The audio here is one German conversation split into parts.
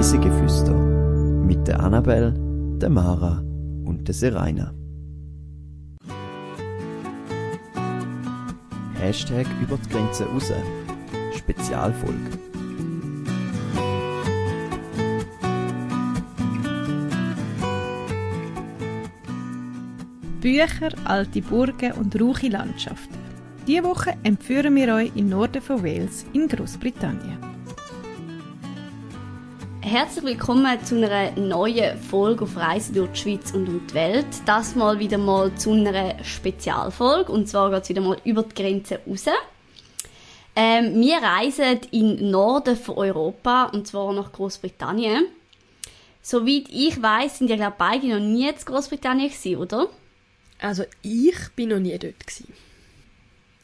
Reisegeflüster mit der Annabelle, der Mara und der Seraina. Hashtag über die Grenze raus. Spezialfolge. Bücher, alte Burgen und rauche Landschaften. Diese Woche entführen wir euch im Norden von Wales in Großbritannien. Herzlich willkommen zu einer neuen Folge auf Reise durch die Schweiz und um die Welt. Das mal wieder mal zu einer Spezialfolge und zwar geht es wieder mal über die Grenze raus. Ähm, wir reisen in den Norden von Europa und zwar nach Großbritannien. Soweit ich weiß, sind ja glaube beide noch nie in Großbritannien gewesen, oder? Also ich bin noch nie dort gewesen.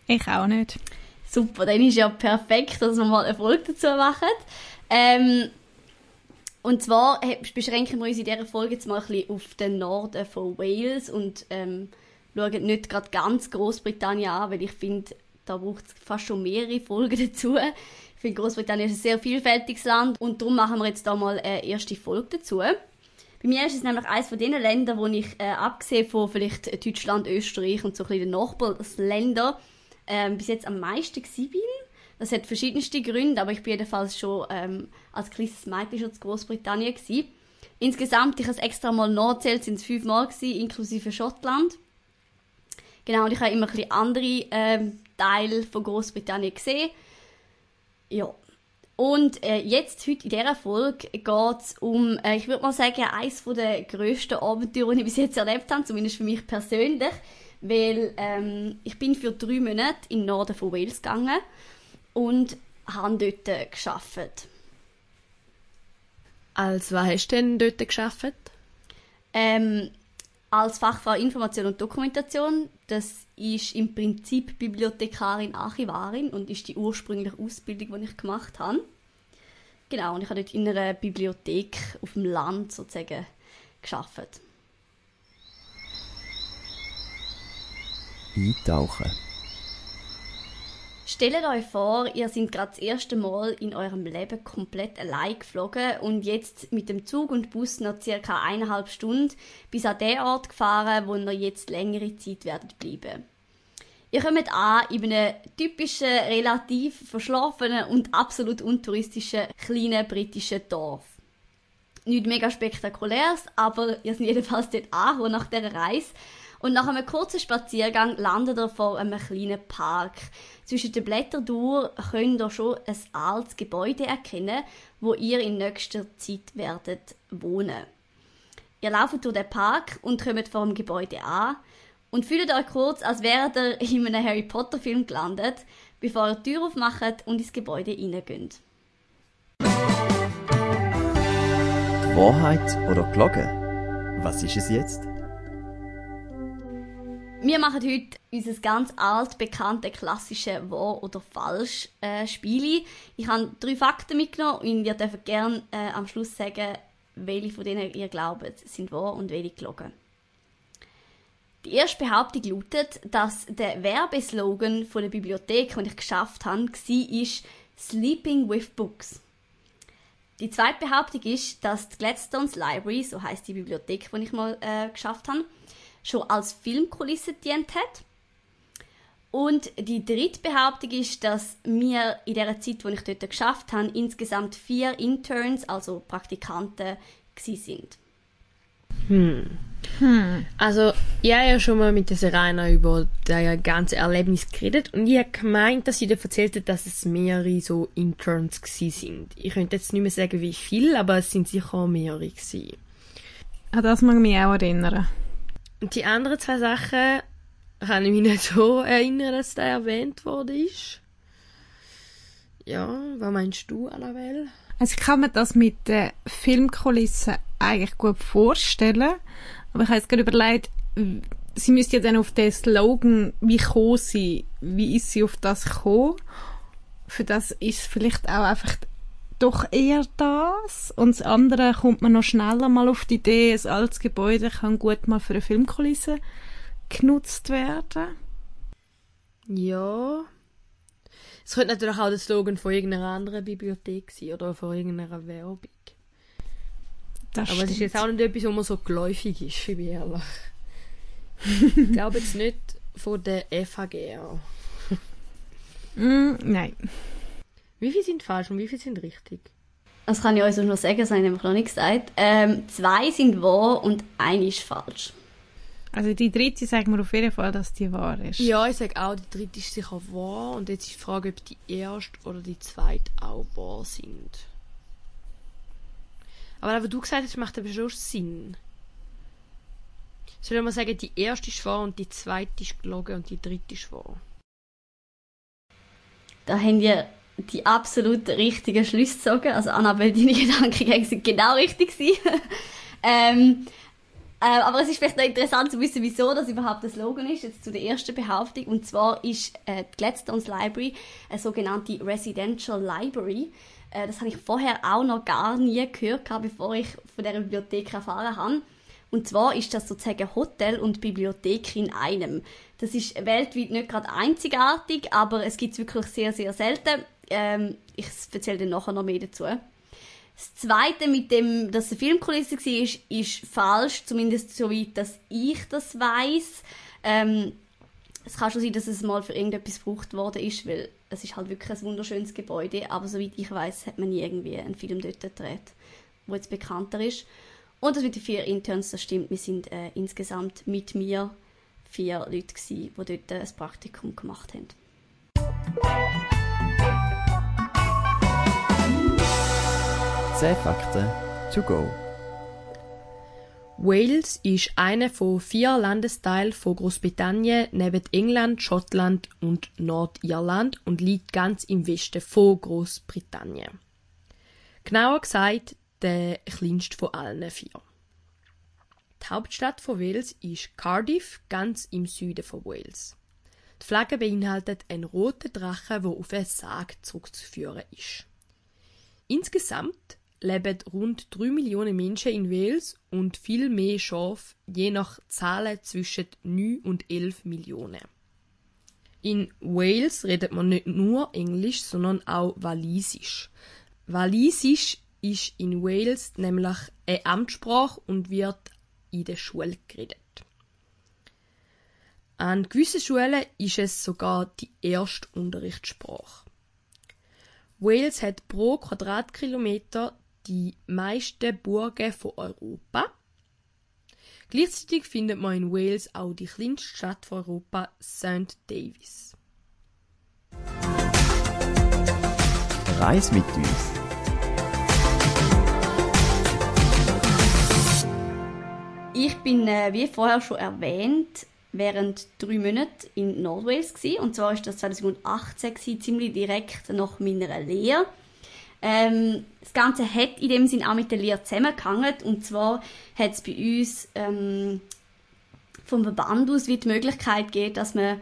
Ich auch nicht. Super, dann ist ja perfekt, dass wir mal eine Folge dazu machen. Ähm, und zwar beschränken wir uns in dieser Folge jetzt mal ein bisschen auf den Norden von Wales und ähm, schauen nicht gerade ganz Großbritannien an, weil ich finde, da braucht es fast schon mehrere Folgen dazu. Ich finde, Großbritannien ist ein sehr vielfältiges Land und darum machen wir jetzt da mal eine erste Folge dazu. Bei mir ist es nämlich eines von den Ländern, wo ich, äh, abgesehen von vielleicht Deutschland, Österreich und so ein bisschen den Nachbarländer, ähm, bis jetzt am meisten gewesen bin. Das hat verschiedenste Gründe, aber ich bin jedenfalls schon ähm, als kleines Mädchen schon zu Großbritannien gewesen. Insgesamt, ich habe es extra mal nachgezählt, sind es fünfmal gewesen, inklusive Schottland. Genau, und ich habe immer ein bisschen andere ähm, Teile von Großbritannien gesehen. Ja, und äh, jetzt, heute in dieser Folge, geht es um, äh, ich würde mal sagen, eines der grössten Abenteuer, die ich bis jetzt erlebt habe, zumindest für mich persönlich. Weil ähm, ich bin für drei Monate in den Norden von Wales gegangen und habe dort gearbeitet. Als was hast du denn dort gearbeitet? Ähm, als Fachfrau Information und Dokumentation. Das ist im Prinzip Bibliothekarin, Archivarin und ist die ursprüngliche Ausbildung, die ich gemacht habe. Genau, und ich habe dort in einer Bibliothek auf dem Land sozusagen gearbeitet. Eintauchen. Stellt euch vor, ihr seid gerade das erste Mal in eurem Leben komplett allein geflogen und jetzt mit dem Zug und Bus noch circa eineinhalb Stunden bis an den Ort gefahren, wo ihr jetzt längere Zeit werdet bleiben. Ihr kommt an in einem typischen, relativ verschlafenen und absolut untouristischen kleinen britischen Dorf. Nicht mega spektakuläres, aber ihr seid jedenfalls dort an, nach dieser Reise und nach einem kurzen Spaziergang landet ihr vor einem kleinen Park. Zwischen den Blättern durch könnt ihr schon ein altes Gebäude erkennen, wo ihr in nächster Zeit werdet wohnen. Ihr lauft durch den Park und kommt vor dem Gebäude an und fühlt euch kurz, als wäret ihr in einem Harry Potter Film gelandet, bevor ihr die Tür aufmacht und ins Gebäude hineingeht. Wahrheit oder Glocke? Was ist es jetzt? Wir machen heute unser ganz alt bekannte klassische Wahr oder Falsch äh. Ich habe drei Fakten mitgenommen und wir dürfen gerne äh, am Schluss sagen, welche von denen ihr glaubt sind wahr und welche gelogen. Die erste Behauptung lautet, dass der Werbeslogan von der Bibliothek, den ich geschafft habe, war Sleeping with Books. Die zweite Behauptung ist, dass die Gladstones Library, so heißt die Bibliothek, die ich mal äh, geschafft habe, schon als Filmkulisse dient hat. Und die dritte Behauptung ist, dass wir in der Zeit, wo ich dort geschafft habe, insgesamt vier Interns, also Praktikanten, sind. Hm. Hm. Also, ich habe ja schon mal mit der Serena über das ganze Erlebnis geredet und ich habe gemeint, dass sie dir erzählt hat, dass es mehrere so Interns sind. Ich könnte jetzt nicht mehr sagen, wie viele, aber es sind sicher mehrere gewesen. An das mag ich mich auch erinnern. Und die anderen zwei Sachen kann ich mich nicht so erinnern, dass da erwähnt ist. Ja, was meinst du, Annabelle? Also ich kann mir das mit den Filmkulissen eigentlich gut vorstellen, aber ich habe jetzt gerade überlegt, sie müsste ja dann auf den Slogan wie kommen sein, wie ist sie auf das gekommen? Für das ist vielleicht auch einfach doch eher das. Und das andere kommt man noch schneller mal auf die Idee, ein altes Gebäude kann gut mal für eine Filmkulisse genutzt werden. Ja. Es könnte natürlich auch der Slogan von irgendeiner anderen Bibliothek sein oder von irgendeiner Werbung. Das Aber es ist jetzt auch nicht etwas, wo man so geläufig ist, ich bin ehrlich. ich glaube jetzt nicht von der FHGR. Mm, nein. Wie viele sind falsch und wie viele sind richtig? Das kann ich euch sonst noch sagen, das habe ich nämlich noch nicht gesagt. Ähm, zwei sind wahr und eine ist falsch. Also die dritte sagen wir auf jeden Fall, dass die wahr ist. Ja, ich sage auch, die dritte ist sicher wahr. Und jetzt ist die Frage, ob die erste oder die zweite auch wahr sind. Aber was du gesagt hast, macht aber schon Sinn. Sollen wir sagen, die erste ist wahr und die zweite ist gelogen und die dritte ist wahr? Da haben wir die absolut richtigen Schlüsse gezogen. Also Annabelle, deine Gedankengänge sind genau richtig gewesen. ähm, äh, aber es ist vielleicht noch interessant zu wissen, wieso das überhaupt ein Slogan ist, jetzt zu der ersten Behauptung. Und zwar ist äh, die Gladstones Library eine sogenannte Residential Library. Äh, das habe ich vorher auch noch gar nie gehört, bevor ich von der Bibliothek erfahren habe. Und zwar ist das sozusagen Hotel und Bibliothek in einem. Das ist weltweit nicht gerade einzigartig, aber es gibt es wirklich sehr, sehr selten. Ähm, ich erzähle dann nachher noch mehr dazu. Das Zweite, mit dem, dass es eine Filmkulisse war, ist, ist falsch, zumindest soweit, dass ich das weiß. Ähm, es kann schon sein, dass es mal für irgendetwas gebraucht worden ist, weil es ist halt wirklich ein wunderschönes Gebäude, aber soweit ich weiß, hat man nie irgendwie einen Film dort gedreht, wo jetzt bekannter ist. Und das mit den vier Interns, das stimmt, wir sind äh, insgesamt mit mir vier Leute gewesen, die dort ein Praktikum gemacht haben. 10 Fakten to go. Wales ist einer von vier Landesteilen von Großbritannien neben England, Schottland und Nordirland und liegt ganz im Westen von Großbritannien. Genauer gesagt, der kleinste von allen vier. Die Hauptstadt von Wales ist Cardiff, ganz im Süden von Wales. Die Flagge beinhaltet einen roten Drachen, der auf einen Sarg zurückzuführen ist. Insgesamt leben rund 3 Millionen Menschen in Wales und viel mehr Schafe, je nach Zahlen zwischen 9 und 11 Millionen. In Wales redet man nicht nur Englisch, sondern auch Walisisch. Walisisch ist in Wales nämlich eine Amtssprache und wird in der Schule geredet. An gewissen Schulen ist es sogar die erste Unterrichtssprache. Wales hat pro Quadratkilometer die meisten Burgen von Europa. Gleichzeitig findet man in Wales auch die kleinste Stadt von Europa, St. Davis. Reis mit uns. Ich bin, äh, wie vorher schon erwähnt, während drei Monaten in Nordwales gsi und zwar ist das 2018 gewesen, ziemlich direkt nach meiner Lehre. Ähm, das Ganze hat in dem Sinn auch mit der Lehre zusammengehangen und zwar hat es bei uns ähm, vom Verband aus wie die Möglichkeit gegeben, dass man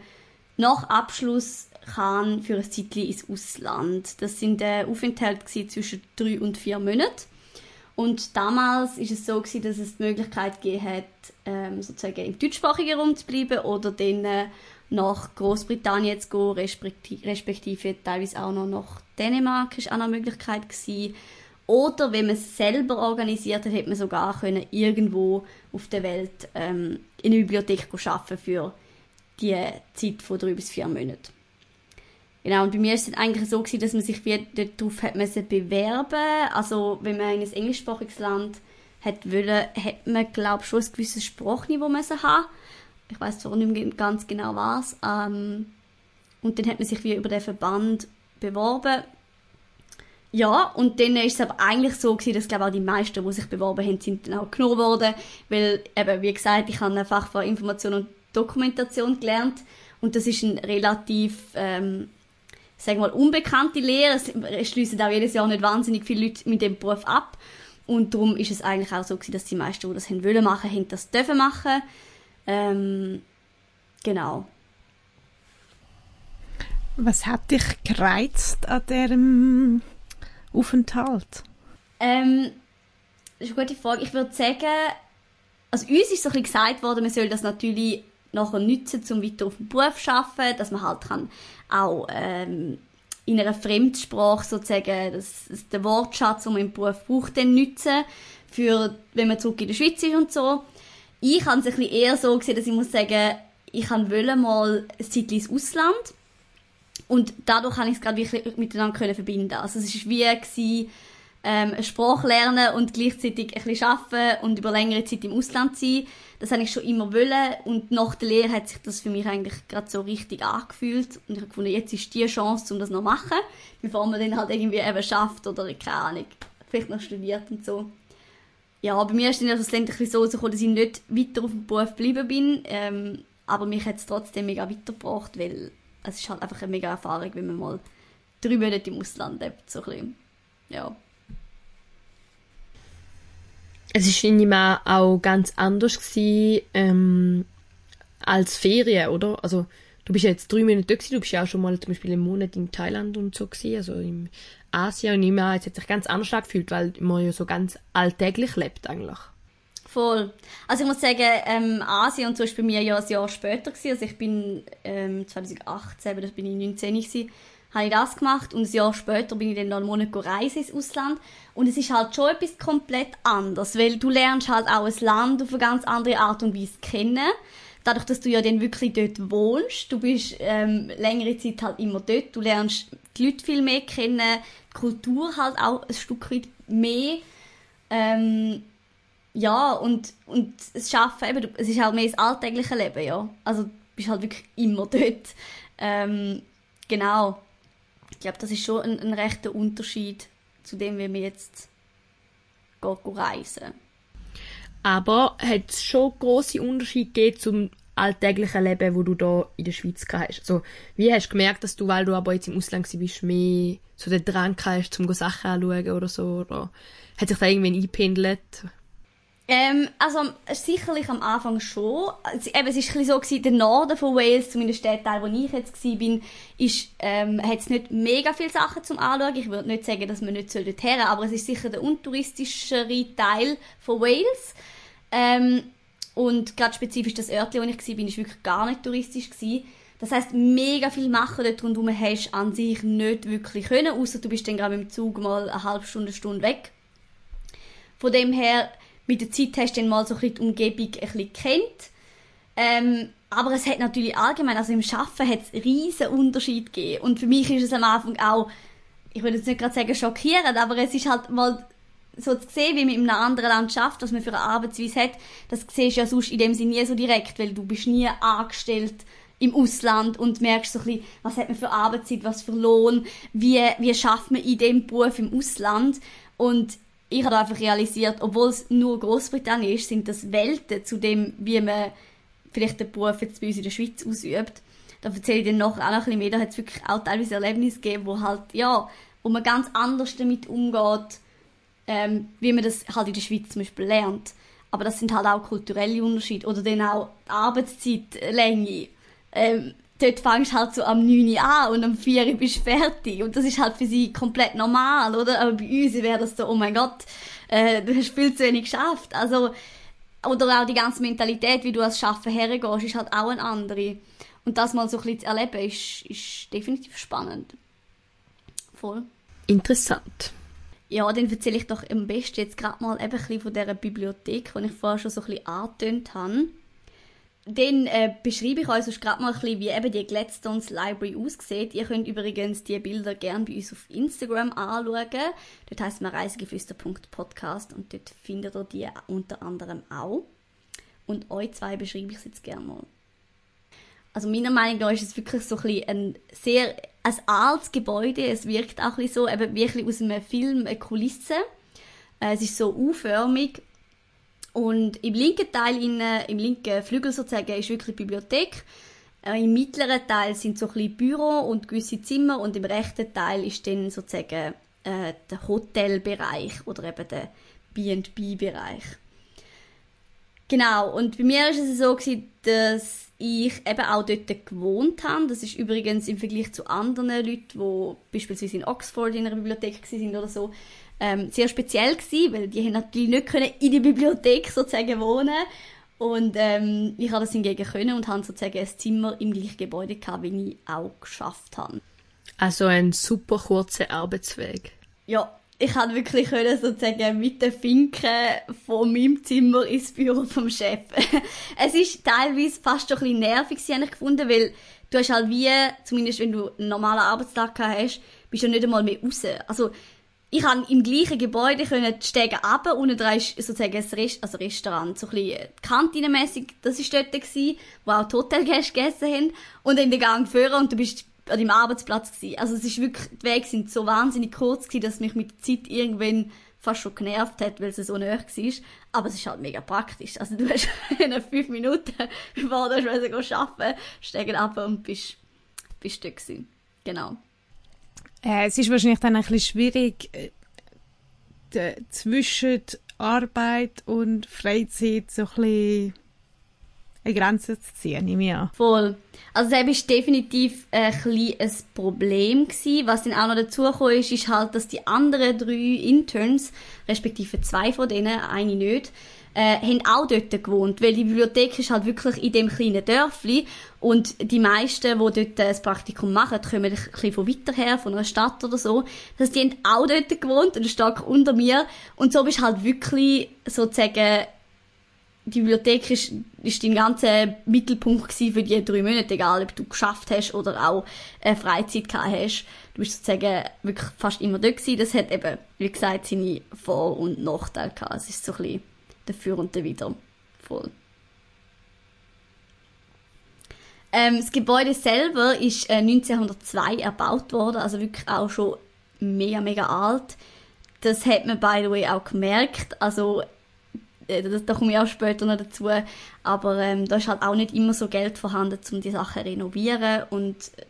nach Abschluss kann für ein Zeitchen ins Ausland. Das sind äh, Aufenthalte zwischen drei und vier Monaten. Und damals ist es so gewesen, dass es die Möglichkeit gegeben hat, ähm, sozusagen im deutschsprachigen Raum zu bleiben oder dann äh, nach Großbritannien zu gehen, respektive, respektive teilweise auch noch nach Dänemark ist auch eine Möglichkeit gewesen. Oder wenn man es selber organisiert hat, hätte man sogar können irgendwo auf der Welt ähm, in einer Bibliothek arbeiten für die Zeit von drei bis vier Monaten. Genau, und bei mir ist es eigentlich so gewesen, dass man sich wie darauf hat müssen bewerben. Also, wenn man in ein englischsprachiges Land hat wollen, hat man, glaube ich, schon ein gewisses Sprachniveau müssen haben. Ich weiß zwar nicht ganz genau was. Ähm, und dann hat man sich wie über den Verband beworben. Ja, und dann ist es aber eigentlich so gewesen, dass, glaube ich, auch die meisten, die sich beworben haben, sind dann auch genommen worden. Weil, eben, wie gesagt, ich habe ein Fach für Information und Dokumentation gelernt. Und das ist ein relativ, ähm, sagen wir mal, unbekannte Lehre. Es schließen auch jedes Jahr nicht wahnsinnig viele Leute mit dem Beruf ab. Und darum ist es eigentlich auch so gewesen, dass die meisten, die das haben wollen machen, haben das dürfen machen. Ähm, genau. Was hat dich gereizt an diesem Aufenthalt? Ähm, das ist eine gute Frage. Ich würde sagen, also uns ist so ein bisschen gesagt worden, man soll das natürlich nachher nutzen, um weiter auf dem Beruf zu arbeiten, dass man halt kann auch ähm, in einer Fremdsprache sozusagen das, das, den Wortschatz, den man im Beruf braucht, dann nutzen für, wenn man zurück in der Schweiz ist und so. Ich habe es eher so gesehen, dass ich muss sagen, ich wollte mal ein Zeit ins Ausland. Und dadurch habe ich es gerade wirklich miteinander können verbinden. Also es war wie gewesen, ähm, Sprache lernen und gleichzeitig ein bisschen arbeiten und über längere Zeit im Ausland sein. Das habe ich schon immer wollen und nach der Lehre hat sich das für mich eigentlich gerade so richtig angefühlt und ich habe gefunden, jetzt ist die Chance, um das noch zu machen, bevor man dann halt irgendwie eben schafft oder keine Ahnung, vielleicht noch studiert und so. Ja, bei mir ist dann schlussendlich so gekommen, dass ich nicht weiter auf dem Beruf geblieben bin, ähm, aber mich hat es trotzdem mega weitergebracht, weil es ist halt einfach eine mega Erfahrung, wenn man mal drei Monate im Ausland lebt, so. Ja. Es ist in Nima auch ganz anders gewesen, ähm, als Ferien, oder? Also, du bist ja jetzt drei Monate da gewesen, du bist ja auch schon mal zum Beispiel einen Monat in Thailand und so gewesen, also in Asien und Nima, jetzt hat sich ganz anders angefühlt, weil man ja so ganz alltäglich lebt eigentlich. Voll. Also ich muss sagen, ähm, Asien und so ist bei mir ja ein Jahr später gewesen. Also ich bin ähm, 2018, das bin ich 19 gewesen, habe ich das gemacht und ein Jahr später bin ich dann noch einen Monat reisen ins Ausland und es ist halt schon etwas komplett anders, weil du lernst halt auch ein Land auf eine ganz andere Art und Weise kennen. Dadurch, dass du ja dann wirklich dort wohnst, du bist ähm, längere Zeit halt immer dort, du lernst die Leute viel mehr kennen, Kultur halt auch ein Stück weit mehr. Ähm, ja, und, und es Schaffen, eben, es ist halt mehr das alltägliche Leben, ja. Also, du bist halt wirklich immer dort. Ähm, genau. Ich glaube, das ist schon ein, ein rechter Unterschied zu dem, wie wir jetzt gehen, reisen. Aber hat es schon grosse Unterschiede gegeben zum alltäglichen Leben, wo du da in der Schweiz hast? Also, wie hast du gemerkt, dass du, weil du aber jetzt im Ausland warst, mehr so den Drang hast, um Sachen anzuschauen oder so? Oder hat sich da irgendwie eingependelt? Ähm, also sicherlich am Anfang schon. Eben, es war so, gewesen, der Norden von Wales, zumindest der Teil, wo ich jetzt war, ähm, hat es nicht mega viele Sachen zum Anschauen. Ich würde nicht sagen, dass man nicht dort her aber es ist sicher der untouristischere Teil von Wales. Ähm, und gerade spezifisch das Örtchen, wo ich war, ist wirklich gar nicht touristisch gewesen. Das heißt, mega viel machen dort rundherum hast an sich nicht wirklich können, außer du bist dann gerade mit dem Zug mal eine halbe Stunde, Stunde weg. Von dem her, mit der Zeit hast du dann mal so ein bisschen die Umgebung ein bisschen kennt. Ähm, aber es hat natürlich allgemein, also im Schaffen hat es riesen Unterschied gegeben. Und für mich ist es am Anfang auch, ich würde jetzt nicht gerade sagen schockierend, aber es ist halt mal so zu sehen, wie man in einem anderen Land schafft, was man für eine Arbeitsweise hat, das siehst du ja sonst in dem Sinne nie so direkt, weil du bist nie angestellt im Ausland und merkst so ein bisschen, was hat man für Arbeitszeit, was für Lohn, wie, wie schafft man in dem Beruf im Ausland und ich habe einfach realisiert, obwohl es nur Großbritannien ist, sind das Welten zu dem, wie man vielleicht den Beruf jetzt bei uns in der Schweiz ausübt. Da erzähle ich dann noch auch noch ein bisschen mehr. Da hat es wirklich auch teilweise Erlebnisse gegeben, wo halt, ja, wo man ganz anders damit umgeht, ähm, wie man das halt in der Schweiz zum Beispiel lernt. Aber das sind halt auch kulturelle Unterschiede. Oder dann auch die Arbeitszeitlänge. Ähm, dort fängst du halt so am 9 Uhr an und am 4 Uhr bist du fertig. Und das ist halt für sie komplett normal, oder? Aber bei uns wäre das so, oh mein Gott, äh, du hast viel zu wenig geschafft. Also, oder auch die ganze Mentalität, wie du als Schaffen hergehst, ist halt auch eine andere. Und das mal so ein bisschen zu erleben, ist, ist definitiv spannend. Voll. Interessant. Ja, dann erzähle ich doch am besten jetzt gerade mal eben ein bisschen von dieser Bibliothek, die ich vorher schon so ein bisschen angetönt habe. Dann äh, beschreibe ich euch sonst gerade mal ein bisschen, wie eben die Gladstones Library aussieht. Ihr könnt übrigens die Bilder gerne bei uns auf Instagram anschauen. Dort heisst man reisegeflüster.podcast und dort findet ihr die unter anderem auch. Und euch zwei beschreibe ich es jetzt gerne mal. Also meiner Meinung nach ist es wirklich so ein, bisschen ein sehr ein altes Gebäude. Es wirkt auch ein bisschen so, eben wirklich aus einem Film, eine Kulisse. Äh, es ist so U-förmig und im linken Teil, innen, im linken Flügel sozusagen, ist wirklich die Bibliothek. Äh, Im mittleren Teil sind so ein bisschen Büro und gewisse Zimmer und im rechten Teil ist dann sozusagen äh, der Hotelbereich oder eben der B&B-Bereich. Genau, und bei mir ist es so gewesen, dass ich eben auch dort gewohnt habe. Das ist übrigens im Vergleich zu anderen Leuten, die beispielsweise in Oxford in einer Bibliothek sind oder so, ähm, sehr speziell gewesen, weil die haben natürlich nicht können in der Bibliothek sozusagen wohnen und ähm, ich habe das hingegen können und habe sozusagen ein Zimmer im gleichen Gebäude gehabt, wie ich auch geschafft habe. Also ein super kurzer Arbeitsweg. Ja, ich konnte wirklich können, sozusagen mit den Finken von meinem Zimmer ins Büro vom Chef. es ist teilweise fast schon ein bisschen nervig, habe ich gefunden, weil du hast halt wie, zumindest wenn du einen normalen Arbeitstag hast, bist du nicht einmal mehr raus. Also, ich habe im gleichen Gebäude können die Stege runter, unten dran ist sozusagen ein Rest, also Restaurant, so ein bisschen kantinenmässig, das war dort gewesen, wo auch die Hotelgäste gegessen haben, und in den Gang führen und du bist an deinem Arbeitsplatz gewesen. Also es ist wirklich, die Wege sind so wahnsinnig kurz gewesen, dass mich mit der Zeit irgendwann fast schon genervt hat, weil es so nah war. Aber es ist halt mega praktisch. Also du hast in fünf Minuten, bevor du arbeiten arbeiten steigen ab und bist, bist dort gewesen. Genau. Äh, es ist wahrscheinlich dann ein bisschen schwierig, äh, zwischen Arbeit und Freizeit so ein bisschen eine Grenze zu ziehen, nehme ich an. Voll. Also das war definitiv ein, ein Problem gewesen. Was dann auch noch dazu gekommen ist, ist halt, dass die anderen drei Interns, respektive zwei von denen, eine nicht, äh, haben auch dort gewohnt, weil die Bibliothek ist halt wirklich in dem kleinen Dörfli und die meisten, die dort das Praktikum machen, kommen ein bisschen von weiter her, von einer Stadt oder so. Das heißt, die haben auch dort gewohnt und stark unter mir und so bist halt wirklich sozusagen die Bibliothek ist, ist dein ganzer Mittelpunkt für die drei Monate, egal ob du geschafft hast oder auch äh, Freizeit gehabt hast. Du bist sozusagen wirklich fast immer dort gewesen. Das hat eben, wie gesagt, seine Vor- und Nachteile gehabt. Es ist so ein bisschen dafür und dawider. Voll. Ähm, das Gebäude selber ist äh, 1902 erbaut worden, also wirklich auch schon mega, mega alt. Das hat man, by the way, auch gemerkt. Also äh, da komme ich auch später noch dazu, aber ähm, da ist halt auch nicht immer so Geld vorhanden, um die Sachen zu renovieren und äh,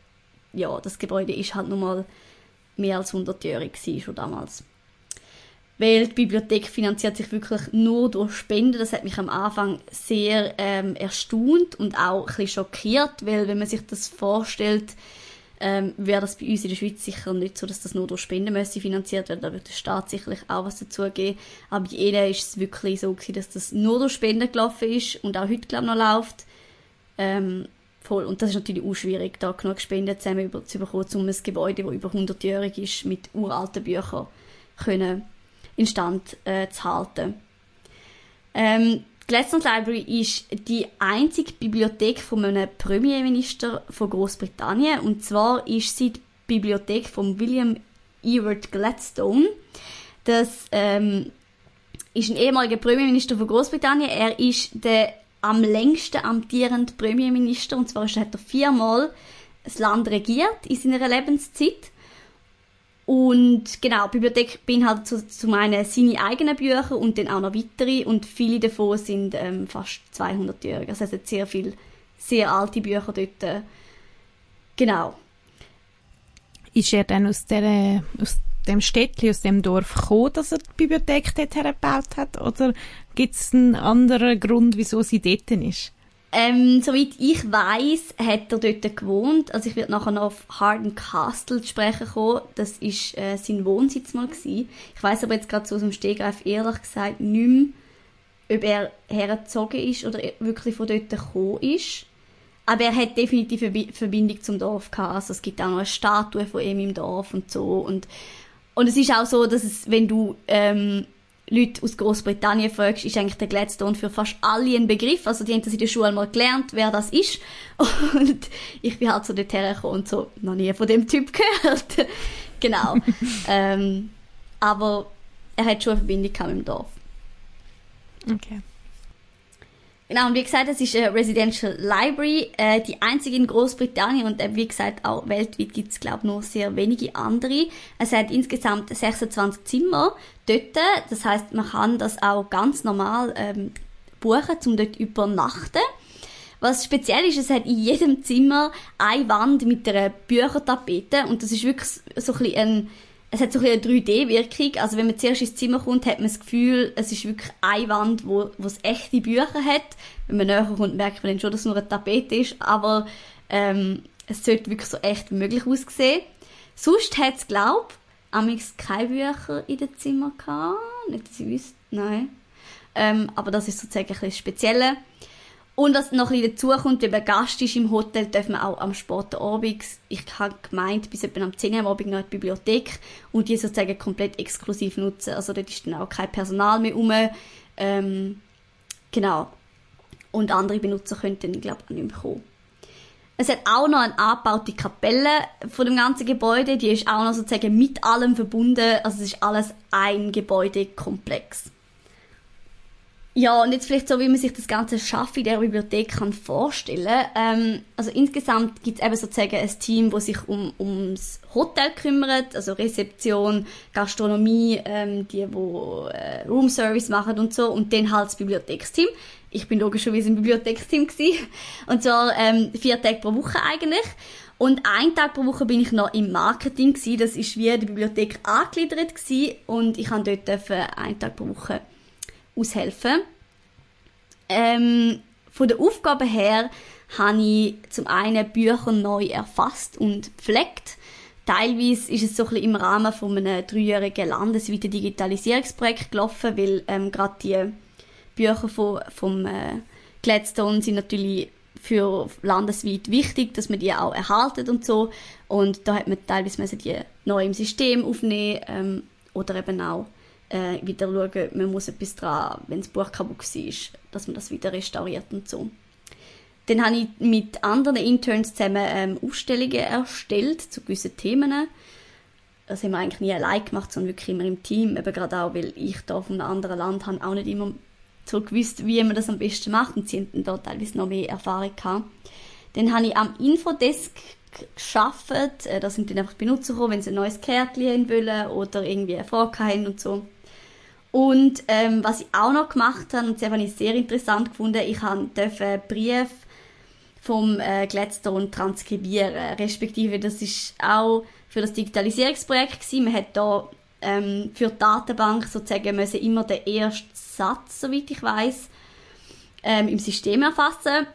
ja, das Gebäude ist halt nun mal mehr als 100-jährig schon damals. Weil die Bibliothek finanziert sich wirklich nur durch Spenden. Das hat mich am Anfang sehr ähm, erstaunt und auch ein schockiert, weil wenn man sich das vorstellt, ähm, wäre das bei uns in der Schweiz sicher nicht so, dass das nur durch Spendenmesse finanziert wird. Da wird der Staat sicherlich auch was dazu geben. Aber bei ihnen ist es wirklich so gewesen, dass das nur durch Spenden gelaufen ist und auch heute, glaube ich, noch läuft. Ähm, voll. Und das ist natürlich auch schwierig, da genug Spenden zusammen zu bekommen, um ein Gebäude, das über 100-jährig ist, mit uralten Büchern können instand äh, zu halten. Ähm, die Gladstone Library ist die einzige Bibliothek von einem Premierminister von Großbritannien und zwar ist sie die Bibliothek von William Ewart Gladstone. Das ähm, ist ein ehemaliger Premierminister von Großbritannien. Er ist der am längsten amtierende Premierminister und zwar hat er viermal das Land regiert in seiner Lebenszeit. Und genau, die Bibliothek beinhaltet zu, zum einen seine eigenen Bücher und dann auch noch weitere und viele davon sind ähm, fast 200-jährig. Also es hat sehr viele sehr alte Bücher dort. Äh, genau. Ist er dann aus, der, aus dem Städtchen, aus dem Dorf gekommen, dass er die Bibliothek dort hergebaut hat? Oder gibt es einen anderen Grund, wieso sie dort ist? Ähm, soweit ich weiß, hat er dort gewohnt. Also ich werde nachher noch auf Harden Castle zu sprechen kommen. Das ist äh, sein Wohnsitz mal gewesen. Ich weiß aber jetzt gerade so aus dem Stegreif ehrlich gesagt nicht mehr, ob er hergezogen ist oder wirklich von dort gekommen ist. Aber er hat definitiv eine Verbindung zum Dorf gehabt. Also es gibt auch noch eine Statue von ihm im Dorf und so. Und, und es ist auch so, dass es, wenn du ähm, Leute aus Großbritannien fragst, ist eigentlich der Gladstone für fast alle ein Begriff. Also die haben das in der Schule mal gelernt, wer das ist. Und ich bin halt so dort hergekommen und so noch nie von dem Typ gehört. genau. ähm, aber er hat schon eine Verbindung mit dem Dorf. Okay. Genau, und wie gesagt, es ist eine Residential Library, äh, die einzige in Großbritannien und äh, wie gesagt auch weltweit gibt es glaube ich nur sehr wenige andere. Es hat insgesamt 26 Zimmer dort, das heißt man kann das auch ganz normal ähm, buchen, um dort übernachten. Was speziell ist, es hat in jedem Zimmer eine Wand mit einer Büchertapete und das ist wirklich so ein bisschen ein es hat so ein eine 3D-Wirkung. Also wenn man zuerst ins Zimmer kommt, hat man das Gefühl, es ist wirklich eine Wand, wo, wo es echte Bücher hat. Wenn man näher kommt, merkt man dann schon, dass es nur eine Tapete ist. Aber ähm, es sollte wirklich so echt wie möglich aussehen. Sonst hat es, glaube ich, keine Bücher in den Zimmer gehabt. Nicht, dass ich wüsste, nein. Ähm, aber das ist sozusagen ein bisschen speziell. Und was noch ein bisschen dazu kommt, wenn man Gast ist im Hotel, darf man auch am späten Abend, ich habe gemeint, bis etwa am 10 Uhr am Abend noch in die Bibliothek und die sozusagen komplett exklusiv nutzen. Also dort ist dann auch kein Personal mehr rum. Ähm, genau. Und andere Benutzer könnten dann, glaube ich, nicht mehr kommen. Es hat auch noch eine angebaute Kapelle von dem ganzen Gebäude, die ist auch noch sozusagen mit allem verbunden, also es ist alles ein Gebäudekomplex. Ja, und jetzt vielleicht so, wie man sich das ganze Schaffen in der Bibliothek kann vorstellen. Ähm, also insgesamt gibt es eben sozusagen ein Team, das sich um, ums Hotel kümmert, also Rezeption, Gastronomie, ähm, die, wo äh, Roomservice machen und so, und dann halt das Bibliotheksteam. Ich bin logischerweise im Bibliotheksteam gewesen. Und zwar ähm, vier Tage pro Woche eigentlich. Und einen Tag pro Woche bin ich noch im Marketing gewesen. Das ist wie die Bibliothek angegliedert gewesen. Und ich habe dort einen Tag pro Woche aushelfen. Ähm, von der Aufgabe her habe ich zum einen Bücher neu erfasst und pflegt. Teilweise ist es so ein bisschen im Rahmen von einem dreijährigen landesweiten Digitalisierungsprojekt gelaufen, weil ähm, gerade die Bücher von, vom äh, Gladstone sind natürlich für landesweit wichtig, dass man die auch erhalten und so. Und da hat man teilweise die neu im System aufnehmen ähm, oder eben auch äh, wieder schauen, man muss etwas dran, wenn das Buch kaputt war, dass man das wieder restauriert und so. Dann habe ich mit anderen Interns zusammen ähm, Ausstellungen erstellt zu gewissen Themen. Das haben wir eigentlich nie allein gemacht, sondern wirklich immer im Team. Eben gerade auch, weil ich da von einem anderen Land habe auch nicht immer so gewusst, wie man das am besten macht. Und sie haben da teilweise noch mehr Erfahrung gehabt. Dann habe ich am Infodesk geschafft. Äh, da sind dann einfach Benutzer gekommen, wenn sie ein neues Kärtchen wollen oder irgendwie eine Frage haben und so. Und ähm, was ich auch noch gemacht habe, und das habe ich sehr interessant gefunden, ich durfte Brief vom äh, Gladstone transkribieren, respektive das ist auch für das Digitalisierungsprojekt gewesen. Man hat da ähm, für die Datenbank sozusagen müssen immer den ersten Satz, soweit ich weiß, ähm, im System erfassen.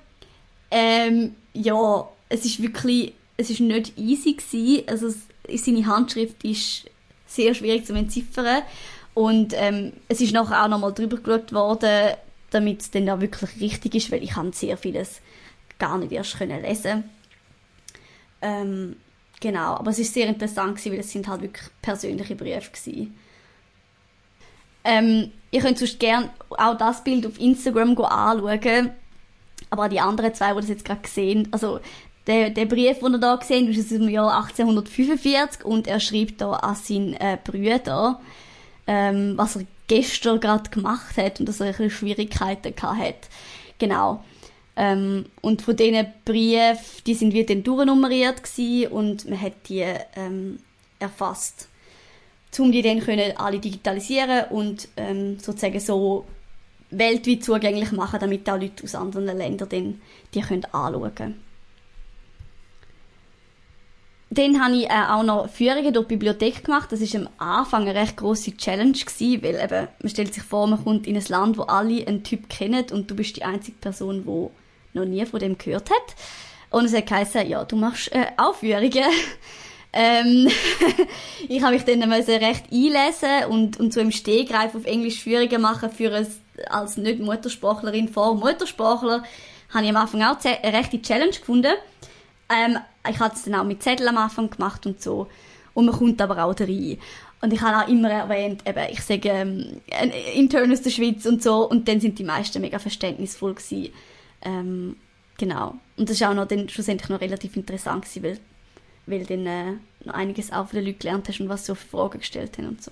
Ähm, ja, es ist wirklich, es ist nicht easy gewesen. Also seine Handschrift ist sehr schwierig zu entziffern und ähm, es ist nachher auch nochmal drüber geschaut worden, damit es dann auch wirklich richtig ist, weil ich habe sehr vieles gar nicht erst können lesen. Ähm, genau, aber es ist sehr interessant gewesen, weil es sind halt wirklich persönliche Briefe gewesen. Ähm, ihr könnt sonst gerne auch das Bild auf Instagram anschauen, aber auch die anderen zwei, die das jetzt gerade sehen, also der, der Brief, den ihr da gesehen ist aus dem Jahr 1845 und er schreibt da an seinen äh, Brüder, ähm, was er gestern gerade gemacht hat und dass er ein bisschen Schwierigkeiten hat. Genau. Ähm, und von diesen Briefen, die sind wie dann durchnummeriert und man hat die ähm, erfasst, um die dann können alle digitalisieren und ähm, sozusagen so weltweit zugänglich machen, damit auch Leute aus anderen Ländern dann die können anschauen können. Dann habe ich äh, auch noch Führungen durch die Bibliothek gemacht. Das war am Anfang eine recht grosse Challenge gewesen, weil eben, man stellt sich vor, man kommt in ein Land, wo alle einen Typ kennen und du bist die einzige Person, die noch nie von dem gehört hat. Und es hat geheißen, ja, du machst äh, auch Führungen. ähm, ich habe mich dann recht einlesen und, und so im Stehgreif auf Englisch Führungen machen für ein, als Nicht-Muttersprachlerin vor Muttersprachler, habe ich am Anfang auch eine rechte Challenge gefunden. Ähm, ich habe es dann auch mit Zettel am Anfang gemacht und so. Und man kommt aber auch rein. Und ich habe auch immer erwähnt, eben, ich sage ähm, Intern aus der Schweiz und so. Und dann sind die meisten mega verständnisvoll gewesen. Ähm, genau. Und das war auch noch dann schlussendlich noch relativ interessant gewesen, weil, weil dann äh, noch einiges auch von den Leuten gelernt hast und was sie für Fragen gestellt haben und so.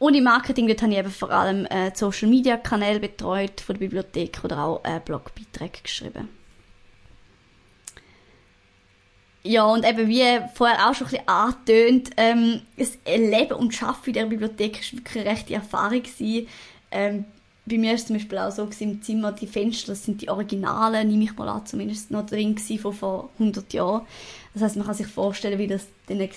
Und im Marketing dort habe ich eben vor allem äh, Social Media Kanäle betreut von der Bibliothek oder auch äh, Blogbeiträge geschrieben. Ja, und eben wie vorher auch schon ein bisschen angetönt, ähm, das Leben und Arbeiten in der Bibliothek war wirklich eine rechte Erfahrung. Ähm, bei mir war es zum Beispiel auch so im Zimmer, die Fenster, das sind die Originalen, nehme ich mal an, zumindest noch drin von vor 100 Jahren. Das heißt, man kann sich vorstellen, wie das dann war.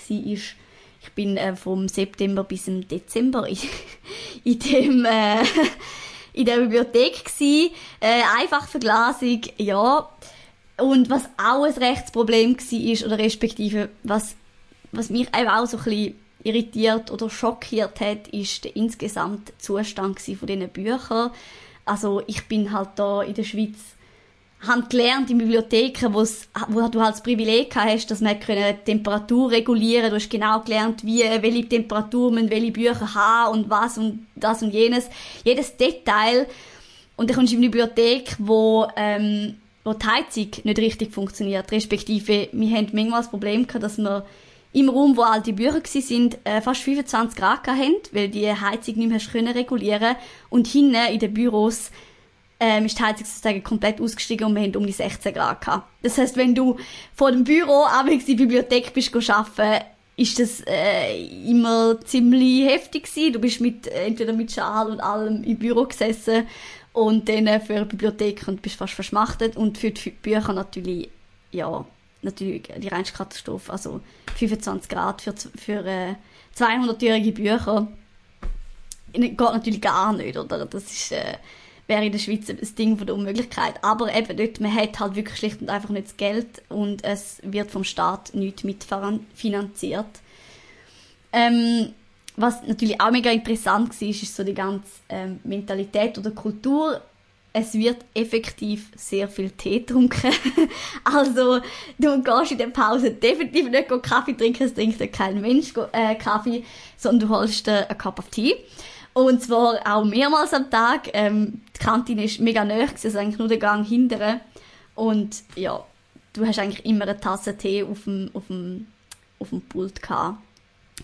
Ich bin äh, vom September bis im Dezember in, in dem, äh, in der Bibliothek gewesen. Äh, einfach Verglasung, ja und was auch ein Rechtsproblem war, oder respektive, was, was mich auch so ein bisschen irritiert oder schockiert hat, ist der insgesamte Zustand von diesen Büchern. also ich bin halt da in der Schweiz haben gelernt in Bibliotheken, wo du halt das Privileg hast, dass man können Temperatur regulieren. Du hast genau gelernt, wie, welche Temperatur man welche Bücher haben und was und das und jenes. Jedes Detail. Und dann kommst du in eine Bibliothek, wo, ähm, wo die Heizung nicht richtig funktioniert. Respektive, wir haben manchmal das Problem gehabt, dass wir im Raum, wo all die Bücher sind, äh, fast 25 Grad haben, weil die Heizung nicht mehr können regulieren Und hinten in den Büros ähm, ist die Heizung sozusagen komplett ausgestiegen und wir haben um die 16 Grad gehabt. Das heißt, wenn du vor dem Büro abends in die Bibliothek bist arbeiten, ist das äh, immer ziemlich heftig gewesen. Du bist mit, entweder mit Schal und allem im Büro gesessen und dann äh, für eine Bibliothek und bist fast verschmachtet und für die Bücher natürlich, ja, natürlich die reinste Katastrophe. Also 25 Grad für, für äh, 200-jährige Bücher geht natürlich gar nicht, oder? Das ist, äh, wäre in der Schweiz ein Ding von der Unmöglichkeit. Aber eben dort, man hat halt wirklich schlicht und einfach nicht das Geld und es wird vom Staat nicht mitfinanziert. Ähm, was natürlich auch mega interessant war, ist so die ganze ähm, Mentalität oder Kultur. Es wird effektiv sehr viel Tee getrunken. also, du gehst in der Pause definitiv nicht Kaffee trinken, es trinkt kein Mensch äh, Kaffee, sondern du holst dir einen Cup of Tea. Und zwar auch mehrmals am Tag. Ähm, die Kantine ist mega nah, also eigentlich nur der Gang hinterher. Und ja, du hast eigentlich immer eine Tasse Tee auf dem, auf dem, auf dem Pult gehabt.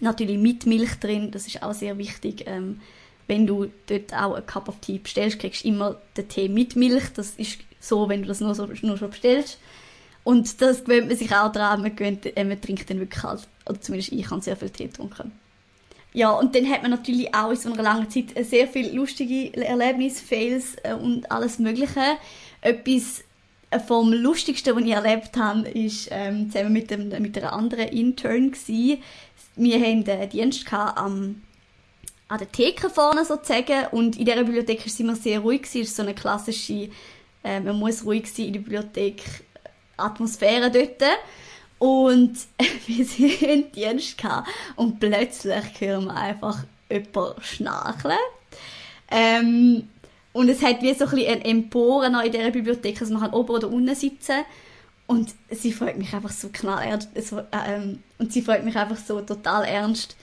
Natürlich mit Milch drin, das ist auch sehr wichtig. Ähm, wenn du dort auch einen Cup of Tea bestellst, kriegst du immer den Tee mit Milch. Das ist so, wenn du das nur, so, nur schon bestellst. Und das gewöhnt man sich auch daran. Man, gewöhnt, äh, man trinkt dann wirklich halt, oder zumindest ich habe sehr viel Tee getrunken. Ja, und dann hat man natürlich auch in so einer langen Zeit sehr viele lustige Erlebnisse, Fails äh, und alles Mögliche. Etwas äh, vom Lustigsten, was ich erlebt habe, ist ähm, zusammen mit, dem, mit einer anderen Intern gewesen. Wir hatten den Dienst am an der Theke vorne sozusagen und in dieser Bibliothek es immer sehr ruhig. Es ist so eine klassische, äh, man muss ruhig sein in der Bibliothek, Atmosphäre dort. Und wir sind in Dienst gehabt und plötzlich hören wir einfach jemanden schnarchen. Ähm, und es hat wie so ein bisschen eine Empore in dieser Bibliothek, also man kann oben oder unten sitzen. Und sie fragt mich einfach so knallernst, so, ähm, und sie fragt mich einfach so total ernst,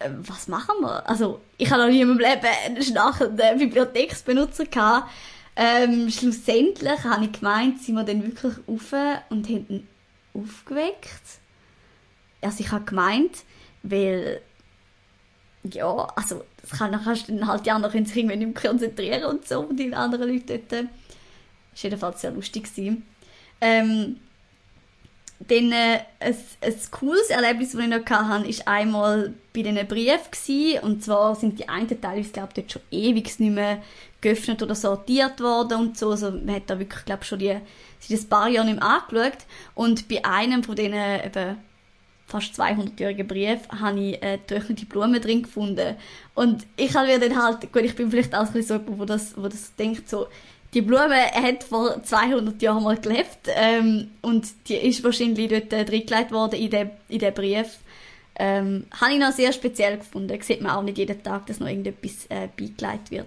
äh, was machen wir? Also, ich habe noch nie in meinem Leben einen schnarchenden Bibliotheksbenutzer gehabt. Ähm, schlussendlich habe ich gemeint, sind wir dann wirklich rauf und haben aufgeweckt. Also ich habe gemeint, weil ja, also das kann, dann kannst du dann halt die anderen sich irgendwie nicht mehr konzentrieren und so, und die anderen Leute dort. Das war jedenfalls sehr lustig. Ähm, dann äh, ein, ein cooles Erlebnis, das ich noch hatte, war einmal bei diesen Briefen. Und zwar sind die einen Teile, ich glaube, dort schon ewig nicht mehr geöffnet oder sortiert worden und so. Also man hat da wirklich, glaube schon die, seit ein paar Jahren nicht mehr angeschaut. Und bei einem von diesen eben fast 200-jährigen Briefen habe ich äh, getrocknete Blumen drin gefunden. Und ich habe mir dann halt, gut, ich bin vielleicht auch so jemand, wo das, wo das denkt, so, die Blume hat vor 200 Jahren mal gelebt ähm, und die ist wahrscheinlich dort äh, reingelegt worden in den, in den Brief. Ähm, habe ich noch sehr speziell gefunden. Sieht man auch nicht jeden Tag, dass noch irgendetwas äh, beigelegt wird.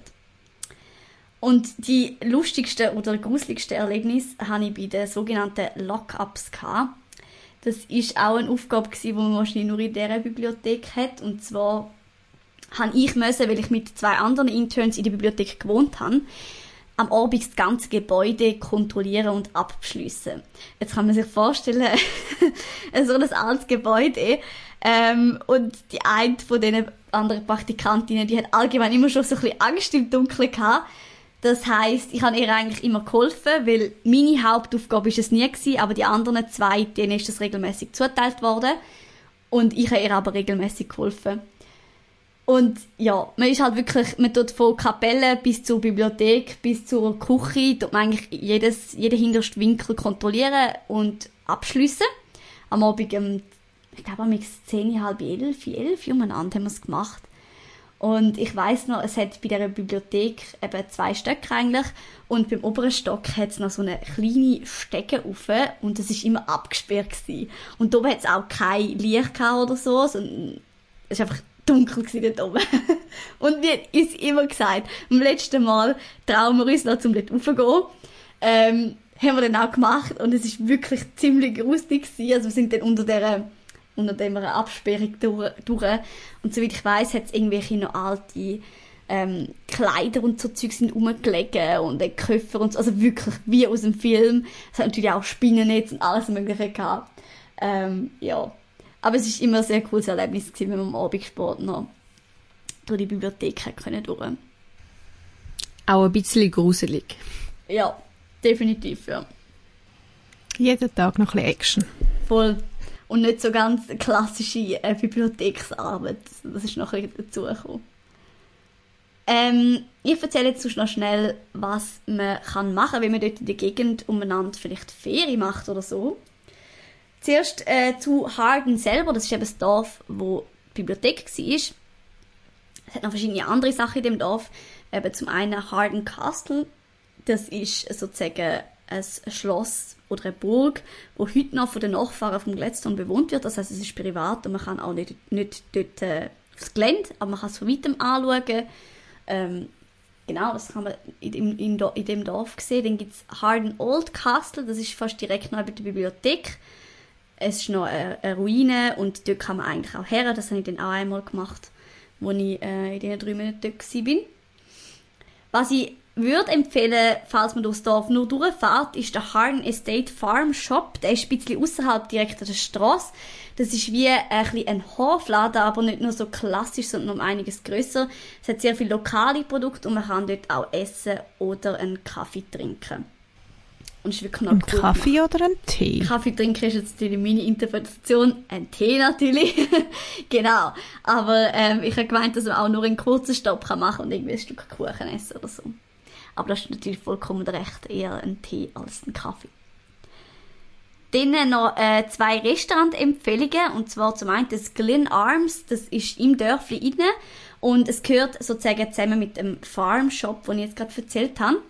Und die lustigste oder gruseligste Erlebnis hatte ich bei den sogenannten Lockups. Das ist auch eine Aufgabe, die man wahrscheinlich nur in dieser Bibliothek hat. Und zwar habe ich müssen, weil ich mit zwei anderen Interns in der Bibliothek gewohnt habe, am Abend das ganze Gebäude kontrollieren und abschliessen. Jetzt kann man sich vorstellen, so ein altes Gebäude ähm, und die eine von diesen anderen Praktikantinnen, die hat allgemein immer schon so ein bisschen Angst im Dunkeln gehabt das heißt, ich habe ihr eigentlich immer geholfen, weil meine Hauptaufgabe ist es nie gewesen, aber die anderen zwei, denen ist das regelmäßig zuteilt worden und ich habe ihr aber regelmäßig geholfen. Und ja, man ist halt wirklich, man tut von Kapelle bis zur Bibliothek, bis zur Küche, tut man eigentlich jedes, jeden hintersten Winkel kontrollieren und abschliessen. Am Abend, um, ich glaube, am 10, halb elf, elf umeinander haben wir es gemacht. Und ich weiß noch, es hat bei dieser Bibliothek eben zwei Stöcke eigentlich. Und beim oberen Stock hat es noch so eine kleine Stecke auf und es ist immer abgesperrt gewesen. Und da hat es auch kein Licht oder so, es ist einfach dunkel gewesen dort oben. Und wir haben uns immer gesagt, am letzten Mal trauen wir uns noch, zum dort raufzugehen. Ähm, haben wir dann auch gemacht und es ist wirklich ziemlich gruselig gewesen. Also wir sind dann unter der unter dieser Absperrung durch, durch. Und soweit ich weiß, hat es irgendwelche noch alte ähm, Kleider und so Zeug sind rumgelegen und ein Koffer und so. Also wirklich wie aus dem Film. Es hat natürlich auch Spinnennetz und alles mögliche gehabt. Ähm, ja. Aber es ist immer ein sehr cooles Erlebnis gewesen, wenn wir am Abendsport noch durch die Bibliothek können durch. Auch ein bisschen gruselig. Ja, definitiv, ja. Jeden Tag noch ein bisschen Action. Voll. Und nicht so ganz klassische äh, Bibliotheksarbeit. Das ist noch ein bisschen dazugekommen. Ähm, ich erzähle jetzt noch schnell, was man kann machen kann, wenn man dort in der Gegend umeinander vielleicht Ferien macht oder so. Zuerst äh, zu Harden selber, das ist eben das Dorf, wo die Bibliothek war. Es hat noch verschiedene andere Sachen in dem Dorf. Eben zum einen Harden Castle, das ist sozusagen ein Schloss oder eine Burg, wo heute noch von den Nachfahren vom Gladstone bewohnt wird. Das heißt, es ist privat und man kann auch nicht, nicht dort äh, aufs Gelände, aber man kann es von weitem anschauen. Ähm, genau, das kann man in, in, in, dem Dorf sehen. Dann gibt es Harden Old Castle, das ist fast direkt neben der Bibliothek. Es ist noch eine, eine Ruine und dort kann man eigentlich auch her. Das habe ich dann auch einmal gemacht, als ich äh, in diesen drei Monaten dort war. Was ich würde empfehlen, falls man durchs Dorf nur durchfährt, ist der Harden Estate Farm Shop. Der ist ein bisschen außerhalb direkt an der Straße. Das ist wie ein, ein Hofladen, aber nicht nur so klassisch, sondern um einiges größer. Es hat sehr viele lokale Produkte und man kann dort auch essen oder einen Kaffee trinken. Und ist wirklich noch ein cool Kaffee gemacht. oder ein Tee? Kaffee trinken ist jetzt natürlich meine Interpretation. Ein Tee natürlich. genau. Aber ähm, ich habe gemeint, dass man auch nur einen kurzen Stopp machen kann und irgendwie ein Stück Kuchen essen oder so. Aber das ist natürlich vollkommen recht. Eher ein Tee als ein Kaffee. Dann noch äh, zwei Restaurantempfehlungen. Und zwar zum einen das Glen Arms. Das ist im Dörfli inne. Und es gehört sozusagen zusammen mit dem Farm Shop, den ich jetzt gerade erzählt habe.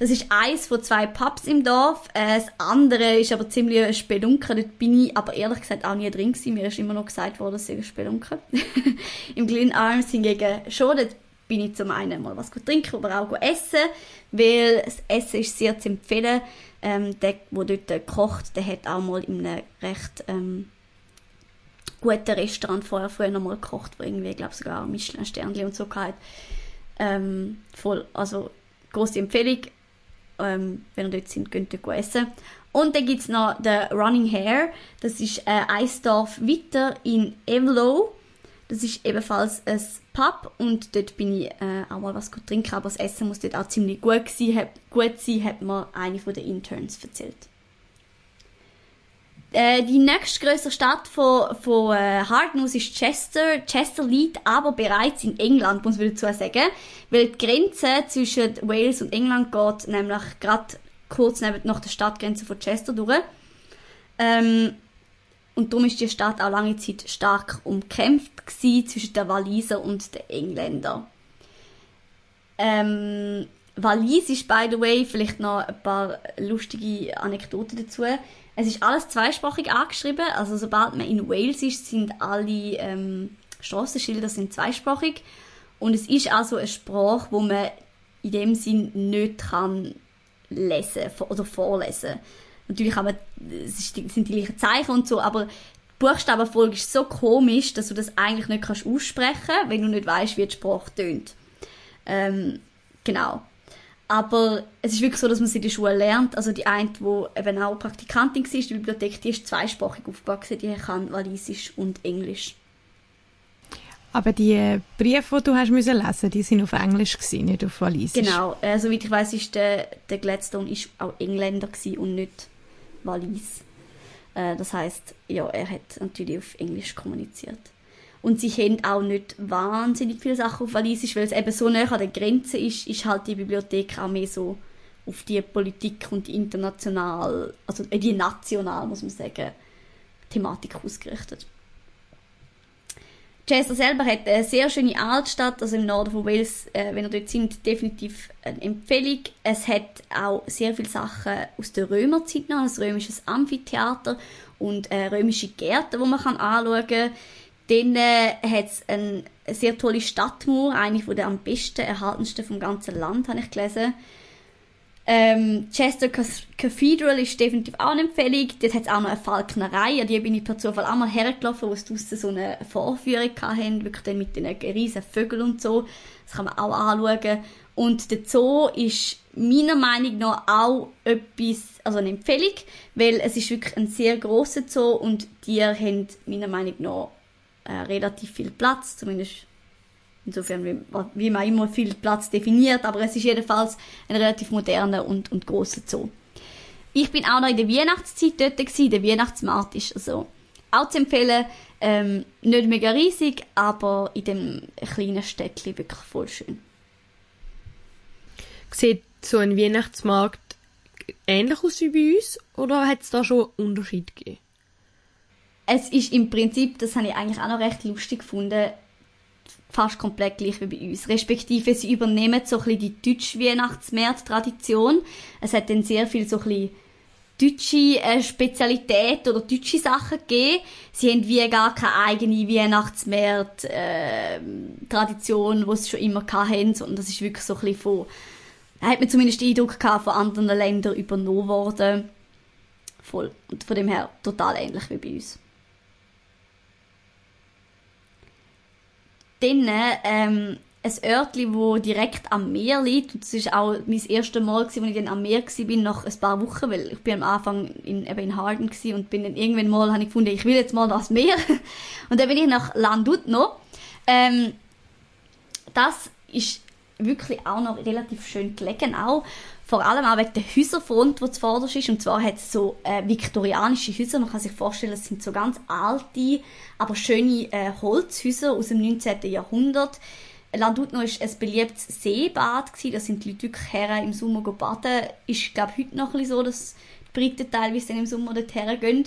Das ist eins von zwei Pubs im Dorf. Äh, das andere ist aber ziemlich ein Spelunker. Dort bin ich aber ehrlich gesagt auch nie drin gewesen. Mir ist immer noch gesagt worden, es sei ein Spelunker. Im Glen Arms hingegen schon. Dort bin ich zum einen mal was trinken, aber auch essen, weil das Essen ist sehr zu empfehlen. Ähm, der, der dort kocht, der hat auch mal in einem recht ähm, guten Restaurant vorher früher noch mal gekocht, wo irgendwie, glaube sogar Michelin-Sternchen und so gehabt. Ähm, voll, also große Empfehlung. Ähm, wenn ihr dort sind, könnt ihr essen. Und dann gibt es noch den Running Hare. Das ist äh, ein Dorf weiter in Evelo. Das ist ebenfalls ein Pub und dort bin ich äh, auch mal was trinken, aber das Essen muss dort auch ziemlich gut, gewesen, gut sein, hat mir eine von den Interns erzählt. Äh, die nächstgrößere Stadt von, von äh, ist Chester. Chester liegt aber bereits in England, muss man dazu sagen, weil die Grenze zwischen Wales und England geht nämlich gerade kurz neben nach der Stadtgrenze von Chester durch. Ähm, und darum ist die Stadt auch lange Zeit stark umkämpft gewesen zwischen den Waliser und den Engländern. Ähm, Walisisch, by the way, vielleicht noch ein paar lustige Anekdoten dazu. Es ist alles zweisprachig angeschrieben, also sobald man in Wales ist, sind alle ähm, Strassenschilder sind zweisprachig und es ist also eine Sprache, wo man in dem Sinn nicht kann lesen oder vorlesen. Natürlich man, es sind die gleichen Zeichen und so, aber die Buchstabenfolge ist so komisch, dass du das eigentlich nicht kannst aussprechen, wenn du nicht weißt, wie die Sprache tönt. Ähm, genau. Aber es ist wirklich so, dass man sie in der Schule lernt. Also die eine, die eben auch Praktikantin war, die Bibliothek, die ist zweisprachig aufgewachsen, die kann Walisisch und Englisch. Aber die Briefe, die du hast müssen lesen, die sind auf Englisch gewesen, nicht auf Walisisch. Genau, äh, soweit ich weiß, ist der, der Gladstone ist auch Engländer und nicht Wallis. Äh, das heißt, ja, er hat natürlich auf Englisch kommuniziert. Und sie haben auch nicht wahnsinnig viele Sachen auf Walisisch, weil es eben so nah an der Grenze ist, ist halt die Bibliothek auch mehr so auf die Politik und die international, also äh, die national, muss man sagen, Thematik ausgerichtet. Chester selber hat eine sehr schöne Altstadt, also im Norden von Wales, äh, wenn ihr dort sind, definitiv eine Empfehlung. Es hat auch sehr viele Sachen aus der Römerzeit noch, ein römisches Amphitheater und äh, römische Gärten, wo man kann anschauen kann. Dann äh, hat es eine sehr tolle Stadtmauer, eine von der am besten erhaltensten vom ganzen Land, habe ich gelesen. Ähm, Chester Cathedral ist definitiv auch eine Empfehlung. Dort hat es auch noch eine Falknerei, an die bin ich per Zufall auch mal hergelaufen, wo es draussen so eine Vorführung hatten, wirklich dann mit den riesen Vögeln und so. Das kann man auch anschauen. Und der Zoo ist meiner Meinung nach auch etwas, also eine Empfehlung, weil es ist wirklich ein sehr grosser Zoo und die haben meiner Meinung nach äh, relativ viel Platz, zumindest insofern, wie, wie, man immer viel Platz definiert, aber es ist jedenfalls ein relativ moderner und, und grosser Zoo. Ich bin auch noch in der Weihnachtszeit dort gewesen, der Weihnachtsmarkt ist also auch zu empfehlen, ähm, nicht mega riesig, aber in dem kleinen Städtchen wirklich voll schön sieht so ein Weihnachtsmarkt ähnlich aus wie bei uns oder hat es da schon Unterschied gegeben? Es ist im Prinzip, das habe ich eigentlich auch noch recht lustig gefunden, fast komplett gleich wie bei uns. Respektive, sie übernehmen so ein bisschen die deutsche Weihnachtsmarkt-Tradition. Es hat dann sehr viel so ein bisschen deutsche äh, Spezialität oder deutsche Sachen gegeben. Sie haben wie gar keine eigene Weihnachtsmarkt-Tradition, äh, die sie schon immer hatten, sondern das ist wirklich so ein bisschen von hat mir zumindest den Eindruck gehabt, von anderen Ländern übernommen worden. Voll. Und von dem her total ähnlich wie bei uns. Dann, ähm, ein Örtchen, wo direkt am Meer liegt. Und das ist auch mein erstes Mal, als ich dann am Meer war, nach ein paar Wochen, weil ich bin am Anfang in, eben in Harden war und bin dann irgendwann mal, habe ich gefunden, ich will jetzt mal das Meer. Und dann bin ich nach Landudno. Ähm, das ist wirklich auch noch relativ schön gelegen. Auch vor allem auch wegen der Häuserfront, die zuvorderst ist. Und zwar hat es so äh, viktorianische Häuser. Man kann sich vorstellen, es sind so ganz alte, aber schöne äh, Holzhäuser aus dem 19. Jahrhundert. Landudno war ein beliebtes Seebad. Da sind die Leute wirklich her im Sommer baden. Ist, glaube heute noch ein bisschen so, dass die Briten teilweise dann im Sommer dort hergehen.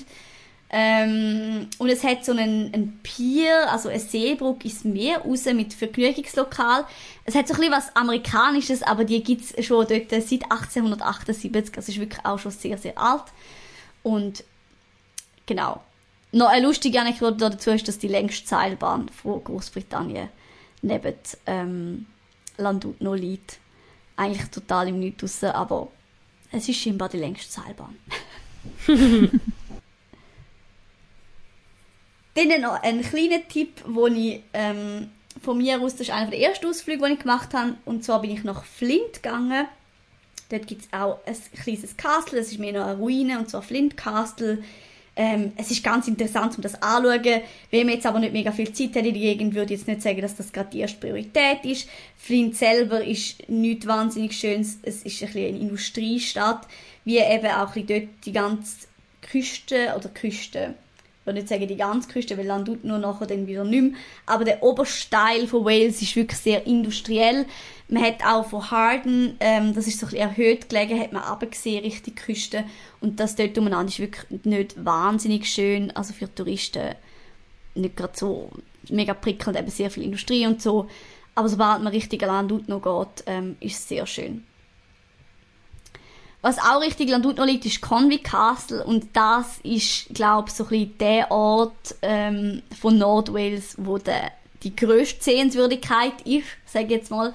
Ähm, und es hat so einen, einen Pier, also eine Seebrücke ins Meer raus mit Vergnügungslokal. Es hat so ein bisschen was Amerikanisches, aber die gibt es schon dort seit 1878. Das ist wirklich auch schon sehr, sehr alt. Und genau. Noch eine lustige Anekdote dazu ist, dass die längste Seilbahn von Großbritannien neben ähm, Landudno liegt. Eigentlich total im Nichts raus, aber es ist scheinbar die längste Seilbahn. Dann noch ein kleiner Tipp, wo ich ähm, von mir aus, das ist einer der ersten Ausflüge, die ich gemacht habe, und zwar bin ich nach Flint gegangen. Dort gibt es auch ein kleines Castle, das ist mehr noch eine Ruine, und zwar Flint Castle. Ähm, es ist ganz interessant, um das anzuschauen. Wenn man jetzt aber nicht mega viel Zeit hat in der Gegend, würde ich jetzt nicht sagen, dass das gerade die erste Priorität ist. Flint selber ist nicht wahnsinnig schön. Es ist ein bisschen eine Industriestadt, wie eben auch ein bisschen dort die ganze Küste oder Küste ich würde nicht sagen die ganze Küste, weil Land tut nur nachher dann wieder nicht mehr. Aber der Obersteil von Wales ist wirklich sehr industriell. Man hat auch von Harden, ähm, das ist so ein bisschen erhöht gelegen, hat man runtergesehen, Richtung Küste. Und das dort umeinander ist wirklich nicht wahnsinnig schön. Also für Touristen nicht gerade so mega prickelnd, eben sehr viel Industrie und so. Aber sobald man Richtung Land noch geht, ähm, ist es sehr schön. Was auch richtig Landudno liegt, ist Conwy Castle und das ist, glaube ich, so ein bisschen der Ort ähm, von Nordwales, wo der, die grösste Sehenswürdigkeit ist, sage ich jetzt mal.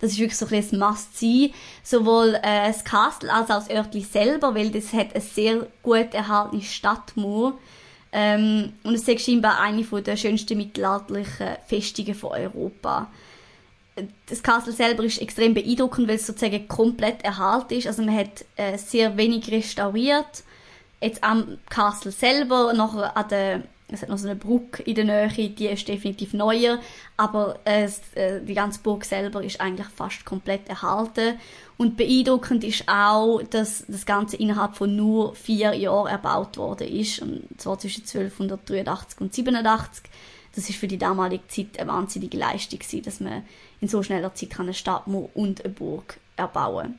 Das ist wirklich so ein bisschen ein Must-See, sowohl äh, das Castle als auch das Örtli selber, weil das hat eine sehr gut erhaltene Stadtmauer. Ähm, und es ist scheinbar eine der schönsten mittelalterlichen Festungen von Europa das Castle selber ist extrem beeindruckend, weil es sozusagen komplett erhalten ist. Also man hat äh, sehr wenig restauriert. Jetzt am Castle selber, nachher an der, es hat noch so eine Brücke in der Nähe, die ist definitiv neuer, aber äh, die ganze Burg selber ist eigentlich fast komplett erhalten. Und beeindruckend ist auch, dass das Ganze innerhalb von nur vier Jahren erbaut worden ist, und zwar zwischen 1283 und 87 das ist für die damalige Zeit eine wahnsinnige Leistung gewesen, dass man in so schneller Zeit eine Stadtmauer und eine Burg erbauen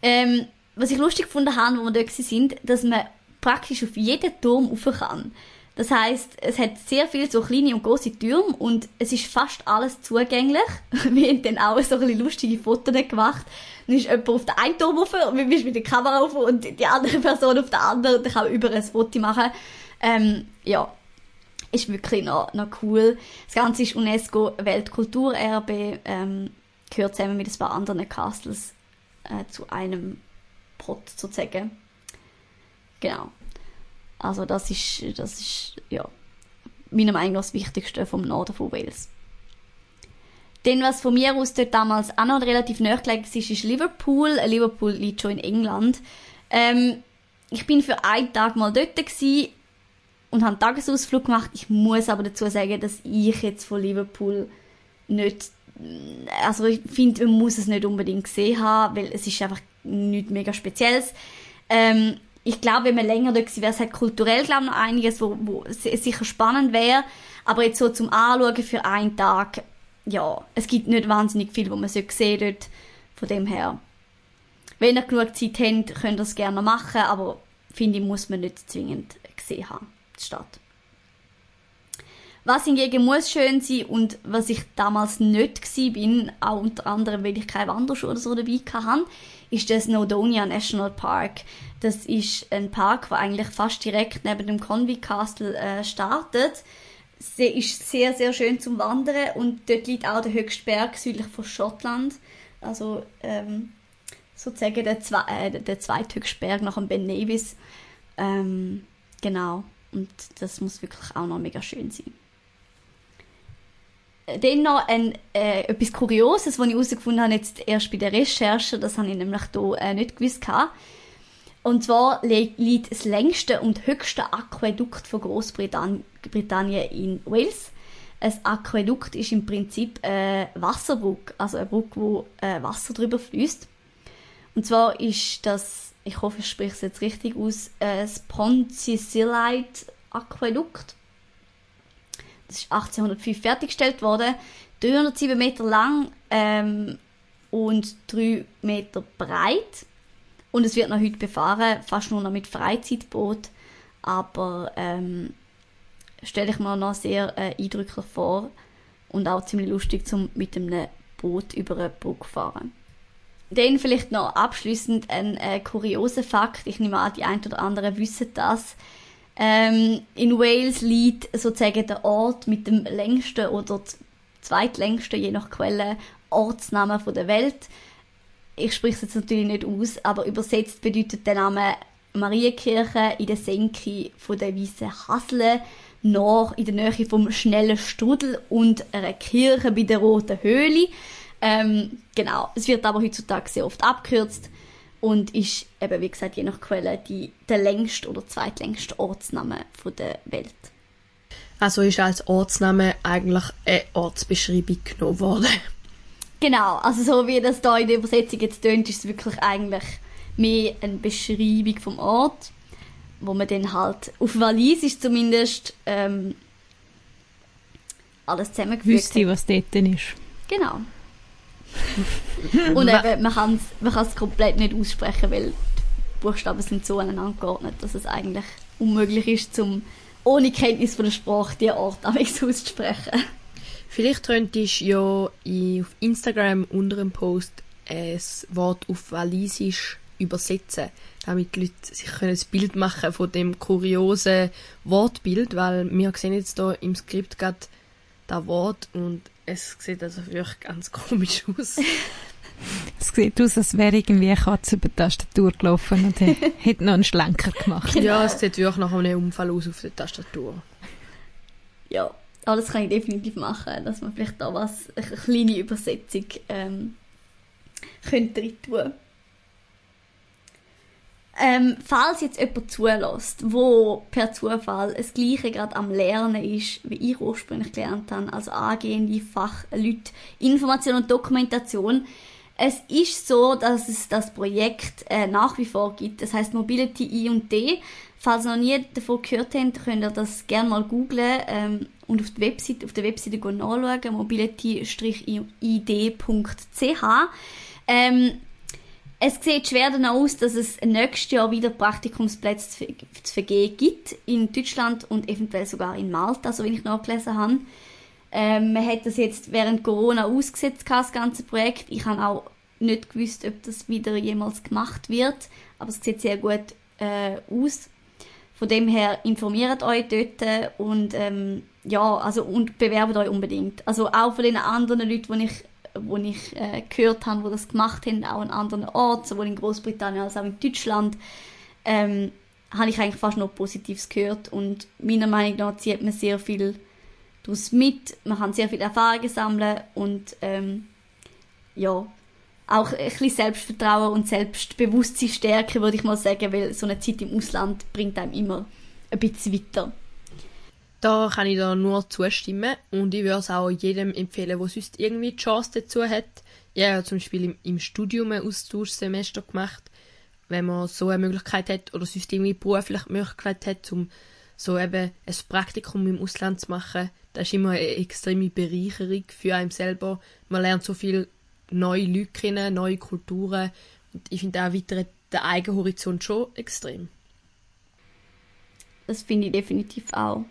ähm, Was ich lustig gefunden habe, wo wir dort sind, dass man praktisch auf jeden Turm rauf kann. Das heißt, es hat sehr viele so kleine und große Türme und es ist fast alles zugänglich. Wir haben dann auch so ein lustige Fotos gemacht. Dann ist jemand auf den einen Turm rauf und wir bist mit der Kamera rauf und die andere Person auf der anderen. Dann kann man über ein Foto machen. Ähm, ja, ist wirklich noch, noch cool. Das Ganze ist UNESCO Weltkulturerbe, ähm, gehört zusammen mit ein paar anderen Castles äh, zu einem Pot sozusagen. Genau. Also das ist, das ist, ja, meiner Meinung nach das Wichtigste vom Norden von Wales. Dann, was von mir aus dort damals auch noch relativ nahe gelegen ist, ist Liverpool. Liverpool liegt schon in England. Ähm, ich bin für einen Tag mal dort gewesen und habe einen Tagesausflug gemacht. Ich muss aber dazu sagen, dass ich jetzt von Liverpool nicht, also ich finde, man muss es nicht unbedingt gesehen haben, weil es ist einfach nichts mega Spezielles. Ähm, ich glaube, wenn man länger dort wäre, es hat kulturell, glaube ich, noch einiges, wo, wo sicher spannend wäre. Aber jetzt so zum Anschauen für einen Tag, ja, es gibt nicht wahnsinnig viel, wo man sehen dort. Von dem her, wenn ihr genug Zeit habt, könnt ihr es gerne machen, aber finde ich, muss man nicht zwingend gesehen haben, die Stadt. Was hingegen muss schön sein und was ich damals nicht gsi bin, auch unter anderem, weil ich keine Wanderschuhe oder so dabei hatte, ist der Snowdonia National Park. Das ist ein Park, der eigentlich fast direkt neben dem Conwy Castle äh, startet. Sie ist sehr, sehr schön zum Wandern und dort liegt auch der höchste Berg südlich von Schottland. Also ähm, sozusagen der, zwe äh, der zweithöchste Berg nach dem Ben Nevis. Ähm, genau. Und das muss wirklich auch noch mega schön sein. Dann noch ein, äh, etwas Kurioses, was ich herausgefunden habe, jetzt erst bei der Recherche, das habe ich nämlich hier äh, nicht gewusst. Und zwar liegt das längste und höchste Aquädukt von Großbritannien in Wales. Ein Aquädukt ist im Prinzip eine Wasserbrücke, also eine Brücke, wo äh, Wasser drüber fließt. Und zwar ist das, ich hoffe, ich spreche es jetzt richtig aus, äh, das Pontcillite Aquädukt. Das ist 1805 fertiggestellt worden. 307 Meter lang ähm, und 3 Meter breit. Und es wird noch heute befahren, fast nur noch mit Freizeitboot. Aber ähm, stelle ich mir noch sehr äh, eindrücklich vor und auch ziemlich lustig, zum mit einem Boot über eine Brücke fahren. Dann vielleicht noch abschließend ein äh, kurioser Fakt. Ich nehme an, die ein oder anderen wissen das. Ähm, in Wales liegt sozusagen der Ort mit dem längsten oder zweitlängsten, je nach Quelle, Ortsnamen der Welt. Ich spreche es jetzt natürlich nicht aus, aber übersetzt bedeutet der Name Marienkirche in der Senke von der Weißen Hasle, noch in der Nähe vom schnellen Strudel und einer Kirche bei der Roten Höhle. Ähm, genau, es wird aber heutzutage sehr oft abgekürzt und ist eben, wie gesagt, je nach Quelle die, der längste oder zweitlängste Ortsname von der Welt. Also ist als Ortsname eigentlich eine Ortsbeschreibung genommen worden. Genau, also so wie das da in der Übersetzung jetzt tönt, ist es wirklich eigentlich mehr eine Beschreibung vom Ort, wo man dann halt auf Walisisch zumindest ähm, alles zusammengefügt Wüsste, was dort ist. Genau. Und eben, man kann es komplett nicht aussprechen, weil die Buchstaben sind so aneinander geordnet, dass es eigentlich unmöglich ist, zum ohne Kenntnis von der Sprache die Ort auszusprechen. Vielleicht könntest du ja auf Instagram unter einem Post ein Wort auf Walisisch übersetzen, damit die Leute sich ein Bild machen von dem kuriosen Wortbild, weil wir sehen jetzt hier im Skript gerade das Wort und es sieht also wirklich ganz komisch aus. Es sieht aus, als wäre irgendwie eine Katze über die Tastatur gelaufen und hätte noch einen Schlenker gemacht. Ja, es sieht wirklich nach einem Unfall aus auf der Tastatur. Ja, aber das kann ich definitiv machen, dass man vielleicht da was, eine kleine Übersetzung ähm, könnte tun. Ähm, falls jetzt jemand zulässt, wo per Zufall das Gleiche gerade am Lernen ist, wie ich ursprünglich gelernt habe, also angehende Fachleute, Information und Dokumentation, es ist so, dass es das Projekt äh, nach wie vor gibt. Das heißt Mobility I und D. Falls ihr noch nie davon gehört habt, könnt ihr das gerne mal googlen ähm, und auf, die Website, auf der Webseite nachschauen, mobility-id.ch. Ähm, es sieht schwer danach aus, dass es nächstes Jahr wieder Praktikumsplätze zu vergeben gibt. In Deutschland und eventuell sogar in Malta, so wie ich nachgelesen habe. Ähm, man hat das jetzt während Corona ausgesetzt, das ganze Projekt. Ich habe auch nicht gewusst, ob das wieder jemals gemacht wird. Aber es sieht sehr gut äh, aus. Von dem her informiert euch dort und ähm, ja, also und bewerbt euch unbedingt. Also auch von den anderen Leuten, die ich wo ich äh, gehört habe, wo das gemacht haben, auch an anderen Orten, sowohl in Großbritannien als auch in Deutschland, ähm, habe ich eigentlich fast noch Positives gehört und meiner Meinung nach zieht man sehr viel daraus mit, man kann sehr viel Erfahrungen sammeln und ähm, ja, auch ein bisschen Selbstvertrauen und Selbstbewusstsein stärken, würde ich mal sagen, weil so eine Zeit im Ausland bringt einem immer ein bisschen weiter. Da kann ich da nur zustimmen und ich würde es auch jedem empfehlen, der sonst irgendwie die Chance dazu hat. Ich habe zum Beispiel im, im Studium ein Austauschsemester gemacht, wenn man so eine Möglichkeit hat oder sonst irgendwie beruflich die Möglichkeit hat, um so eben ein Praktikum im Ausland zu machen. Das ist immer eine extreme Bereicherung für einen selber. Man lernt so viel neue Leute kennen, neue Kulturen und ich finde auch erweitert den eigenen Horizont schon extrem. Das finde ich definitiv auch.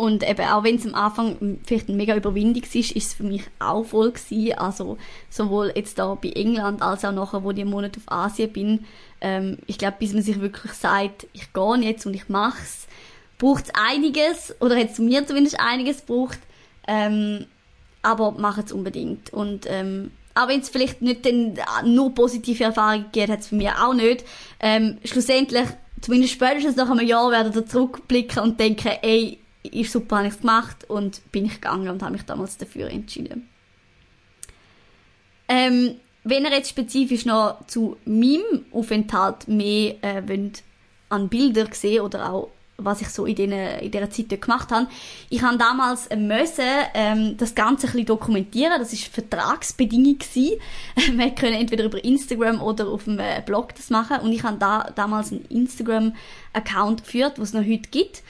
Und eben, auch wenn es am Anfang vielleicht eine mega Überwindung ist, ist es für mich auch voll gewesen. Also, sowohl jetzt da bei England, als auch nachher, wo ich einen Monat auf Asien bin. Ähm, ich glaube, bis man sich wirklich sagt, ich gehe jetzt und ich mache es, braucht es einiges, oder hat es mir zumindest einiges gebraucht. Ähm, aber macht es unbedingt. Und, ähm, auch wenn es vielleicht nicht den, nur positive Erfahrungen gibt, hat es für mich auch nicht. Ähm, schlussendlich, zumindest spätestens nach einem Jahr, werde ich zurückblicken und denken, ey, ist super, habe ich es gemacht und bin ich gegangen und habe mich damals dafür entschieden. Ähm, wenn ihr jetzt spezifisch noch zu meinem Aufenthalt mehr äh, wollt, an Bilder sehen oder auch was ich so in, den, in dieser Zeit gemacht habe. Ich habe damals müssen, ähm, das Ganze ein bisschen dokumentieren. Das ist Vertragsbedingung gewesen. Wir können entweder über Instagram oder auf dem äh, Blog das machen. Und ich habe da damals einen Instagram-Account geführt, was es noch heute gibt.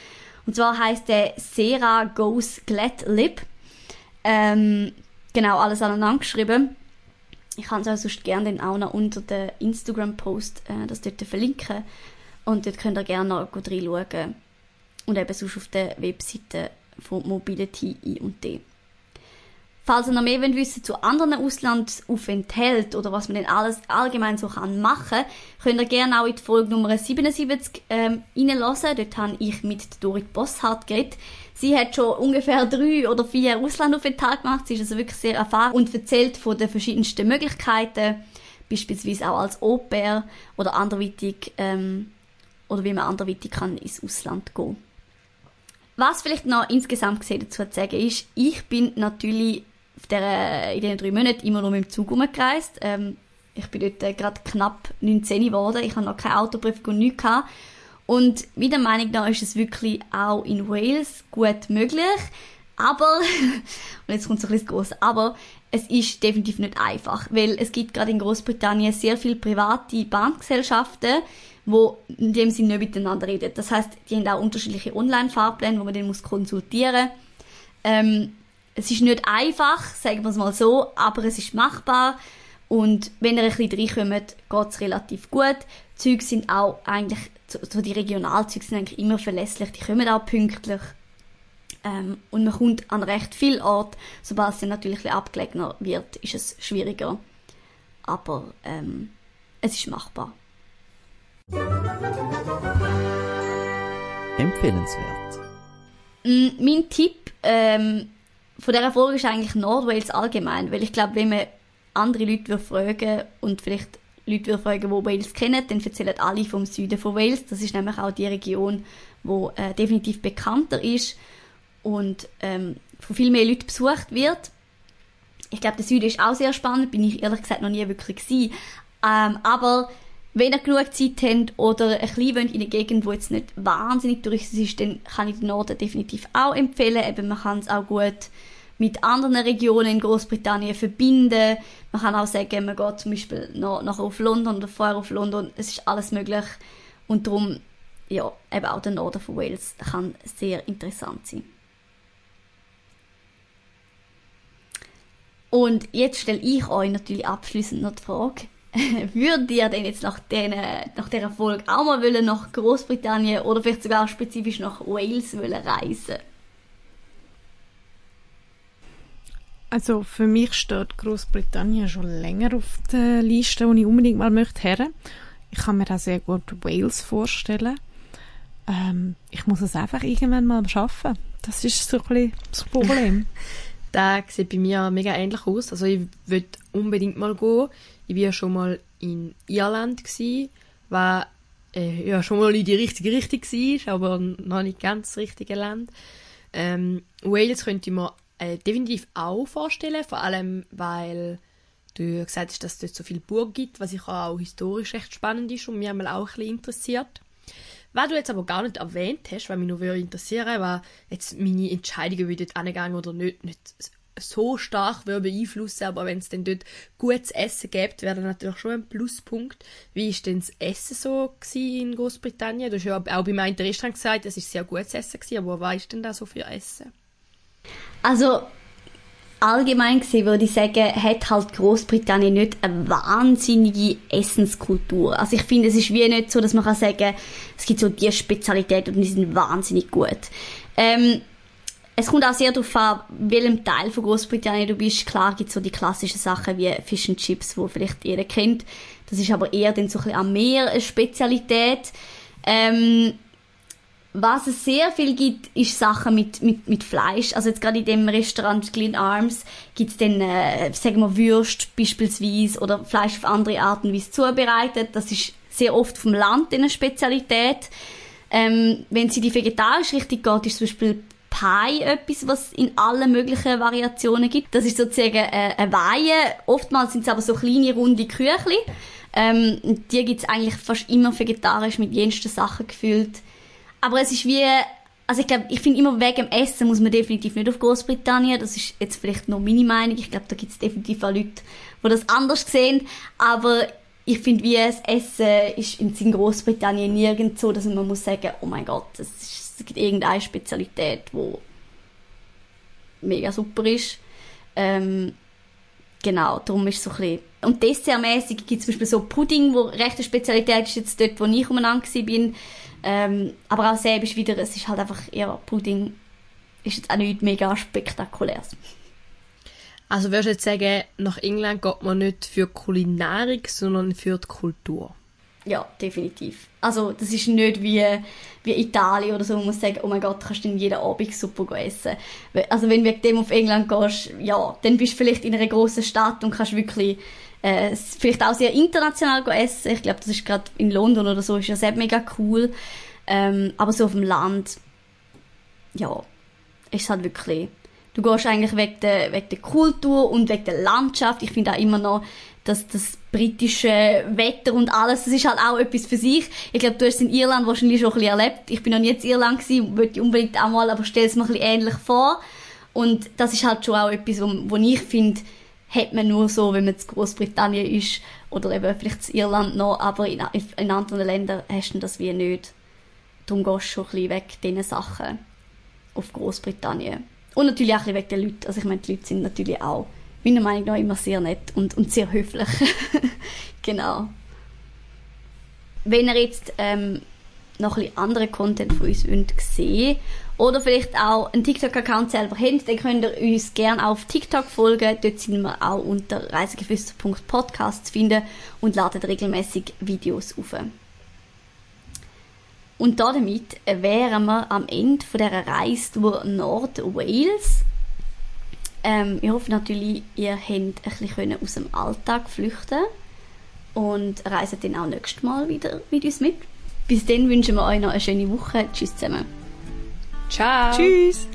Und zwar heißt der Sera Goes Glad Lip. Ähm, genau, alles aneinander geschrieben. Ich kann es auch sonst gerne dann auch noch unter den Instagram-Post äh, das dort verlinken. Und dort könnt ihr gerne noch gut reinschauen. Und eben sonst auf der Webseite von Mobility I&D. Falls ihr noch mehr wollt wissen zu anderen Auslandsaufenthalten oder was man denn alles allgemein so kann machen, könnt ihr gerne auch in die Folge Nummer 77 ähm, reinhören. Dort habe ich mit Dorit Bosshardt geredet. Sie hat schon ungefähr drei oder vier Auslandaufenthalte gemacht. Sie ist also wirklich sehr erfahren und erzählt von den verschiedensten Möglichkeiten, beispielsweise auch als Au-pair oder anderweitig, ähm, oder wie man anderweitig kann ins Ausland gehen. Was vielleicht noch insgesamt gesehen dazu zu sagen ist, ich bin natürlich der, in diesen drei Monaten immer nur mit dem Zug umgereist. Ähm, ich bin dort äh, gerade knapp 19 geworden. Ich habe noch kein Autoprüfung und nichts gehabt. Und meiner Meinung nach ist es wirklich auch in Wales gut möglich. Aber, und jetzt kommt so ein bisschen groß, aber es ist definitiv nicht einfach, weil es gibt gerade in Großbritannien sehr viele private Bahngesellschaften, wo in dem Sinne nicht miteinander reden. Das heißt, die haben auch unterschiedliche Online-Fahrpläne, wo man konsultieren muss. Ähm, es ist nicht einfach, sagen wir es mal so, aber es ist machbar. Und wenn ihr ein bisschen reinkommt, geht es relativ gut. Die Züge sind auch eigentlich, so die Regionalzüge sind eigentlich immer verlässlich, die kommen auch pünktlich. Ähm, und man kommt an recht viel Ort. Sobald es dann natürlich ein abgelegener wird, ist es schwieriger. Aber ähm, es ist machbar. Empfehlenswert. Mm, mein Tipp ähm, von dieser Folge ist eigentlich Nordwales allgemein, weil ich glaube, wenn man andere Leute fragen und vielleicht Leute fragen, die Wales kennen, dann erzählen alle vom Süden von Wales. Das ist nämlich auch die Region, wo äh, definitiv bekannter ist und ähm, von viel mehr Leuten besucht wird. Ich glaube, der Süden ist auch sehr spannend, bin ich ehrlich gesagt noch nie wirklich gewesen. Ähm, aber wenn ihr genug Zeit habt oder ein bisschen in eine Gegend, wo jetzt nicht wahnsinnig touristisch ist, dann kann ich den Norden definitiv auch empfehlen. Eben, man kann es auch gut mit anderen Regionen in Großbritannien verbinden. Man kann auch sagen, man geht zum Beispiel noch, nachher auf London oder vorher auf London. Es ist alles möglich. Und darum, ja, eben auch der Norden von Wales kann sehr interessant sein. Und jetzt stelle ich euch natürlich abschließend noch die Frage, würdet ihr denn jetzt nach, den, nach dieser Folge auch mal wollen nach Großbritannien oder vielleicht sogar spezifisch nach Wales wollen reisen? Also für mich steht Großbritannien schon länger auf der Liste, wo ich unbedingt mal möchte her. Ich kann mir auch sehr gut Wales vorstellen. ähm, ich muss es einfach irgendwann mal schaffen. Das ist so ein bisschen das Problem. Der sieht bei mir mega ähnlich aus. Also ich würde unbedingt mal gehen. Ich war schon mal in Irland, gewesen, was äh, ja, schon mal in die richtige Richtung war, aber noch nicht ganz das richtige Land. Ähm, Wales könnte ich mir äh, definitiv auch vorstellen, vor allem weil du gesagt hast, dass es dort so viele Burgen gibt, was ich auch historisch recht spannend ist und mich einmal auch ein interessiert. Was du jetzt aber gar nicht erwähnt hast, weil mich noch interessieren war jetzt meine Entscheidungen, wie dort angehen oder nicht, nicht so stark beeinflussen, aber wenn es dann dort gutes Essen gibt, wäre das natürlich schon ein Pluspunkt. Wie ist denn das Essen so in Großbritannien? Du hast ja auch bei meinem Restaurant gesagt, es ist sehr gutes Essen gewesen, aber was ist denn da so für Essen? Also allgemein gesehen würde ich sagen, hat halt Großbritannien nicht eine wahnsinnige Essenskultur. Also ich finde, es ist wie nicht so, dass man kann sagen, es gibt so die Spezialität und die sind wahnsinnig gut. Ähm, es kommt auch sehr darauf an, welchem Teil von Großbritannien du bist. Klar gibt es so die klassischen Sachen wie Fish and Chips, wo vielleicht jeder kennt. Das ist aber eher dann so ein bisschen am Meer eine Spezialität. Ähm, was es sehr viel gibt, ist Sachen mit, mit, mit Fleisch. Also jetzt gerade in dem Restaurant Glen Arms gibt es dann, äh, sagen wir, Würst beispielsweise oder Fleisch auf andere Arten wie es zubereitet. Das ist sehr oft vom Land eine Spezialität. Ähm, wenn sie die vegetarisch richtig geht, ist zum Beispiel Pie etwas, was in allen möglichen Variationen gibt. Das ist sozusagen äh, eine Weihe. Oftmals sind es aber so kleine, runde Küchli. Ähm, die gibt es eigentlich fast immer vegetarisch mit jensten Sachen gefüllt. Aber es ist wie, also ich glaube, ich finde immer wegen dem Essen muss man definitiv nicht auf Großbritannien. Das ist jetzt vielleicht nur meine Meinung. Ich glaube, da gibt es definitiv auch Leute, die das anders sehen. Aber ich finde, wie das Essen ist in Großbritannien nirgends so, dass man muss sagen, oh mein Gott, es, ist, es gibt irgendeine Spezialität, wo mega super ist. Ähm, genau, darum ist so ein bisschen und dessertmäßig gibt es zum Beispiel so Pudding, wo recht eine Spezialität ist, jetzt dort, wo ich umeinander bin. Ähm, aber auch selbst wieder, es ist halt einfach eher Pudding, ist jetzt auch nicht mega spektakuläres. Also würdest du jetzt sagen, nach England geht man nicht für Kulinarik, sondern für die Kultur? Ja, definitiv. Also das ist nicht wie, wie Italien oder so, wo man sagen, oh mein Gott, kannst du jeden Abend super essen. Also wenn du wegen dem auf England gehst, ja, dann bist du vielleicht in einer großen Stadt und kannst wirklich äh, vielleicht auch sehr international essen. Ich glaube, das ist gerade in London oder so, ist ja sehr mega cool. Ähm, aber so auf dem Land, ja, ist halt wirklich, du gehst eigentlich wegen der, wegen der Kultur und wegen der Landschaft. Ich finde auch immer noch, dass das britische Wetter und alles, das ist halt auch etwas für sich. Ich glaube, du hast es in Irland wahrscheinlich schon ein bisschen erlebt. Ich bin noch nie in Irland gewesen, würde unbedingt auch mal, aber stell es mir ein bisschen ähnlich vor. Und das ist halt schon auch etwas, wo, wo ich finde, hat man nur so, wenn man in Großbritannien ist oder eben vielleicht in Irland noch, aber in, in anderen Ländern hast du das wie nicht. Darum gehst du schon ein bisschen weg diesen Sachen auf Großbritannien. Und natürlich auch ein bisschen weg den Leuten. Also ich meine, die Leute sind natürlich auch meiner Meinung nach immer sehr nett und, und sehr höflich. genau. Wenn ihr jetzt ähm, noch ein bisschen anderen Content von uns sehen wollt oder vielleicht auch einen TikTok-Account selber habt, dann könnt ihr uns gerne auf TikTok folgen. Dort sind wir auch unter reisegeflüster.podcast zu finden und laden regelmäßig Videos auf. Und damit wären wir am Ende von dieser Reise durch Nord-Wales. Ähm, ich hoffe natürlich, ihr könnt ein bisschen aus dem Alltag flüchten und reisen dann auch nächstes Mal wieder mit uns mit. Bis dann wünschen wir euch noch eine schöne Woche. Tschüss zusammen. Ciao. Tschüss.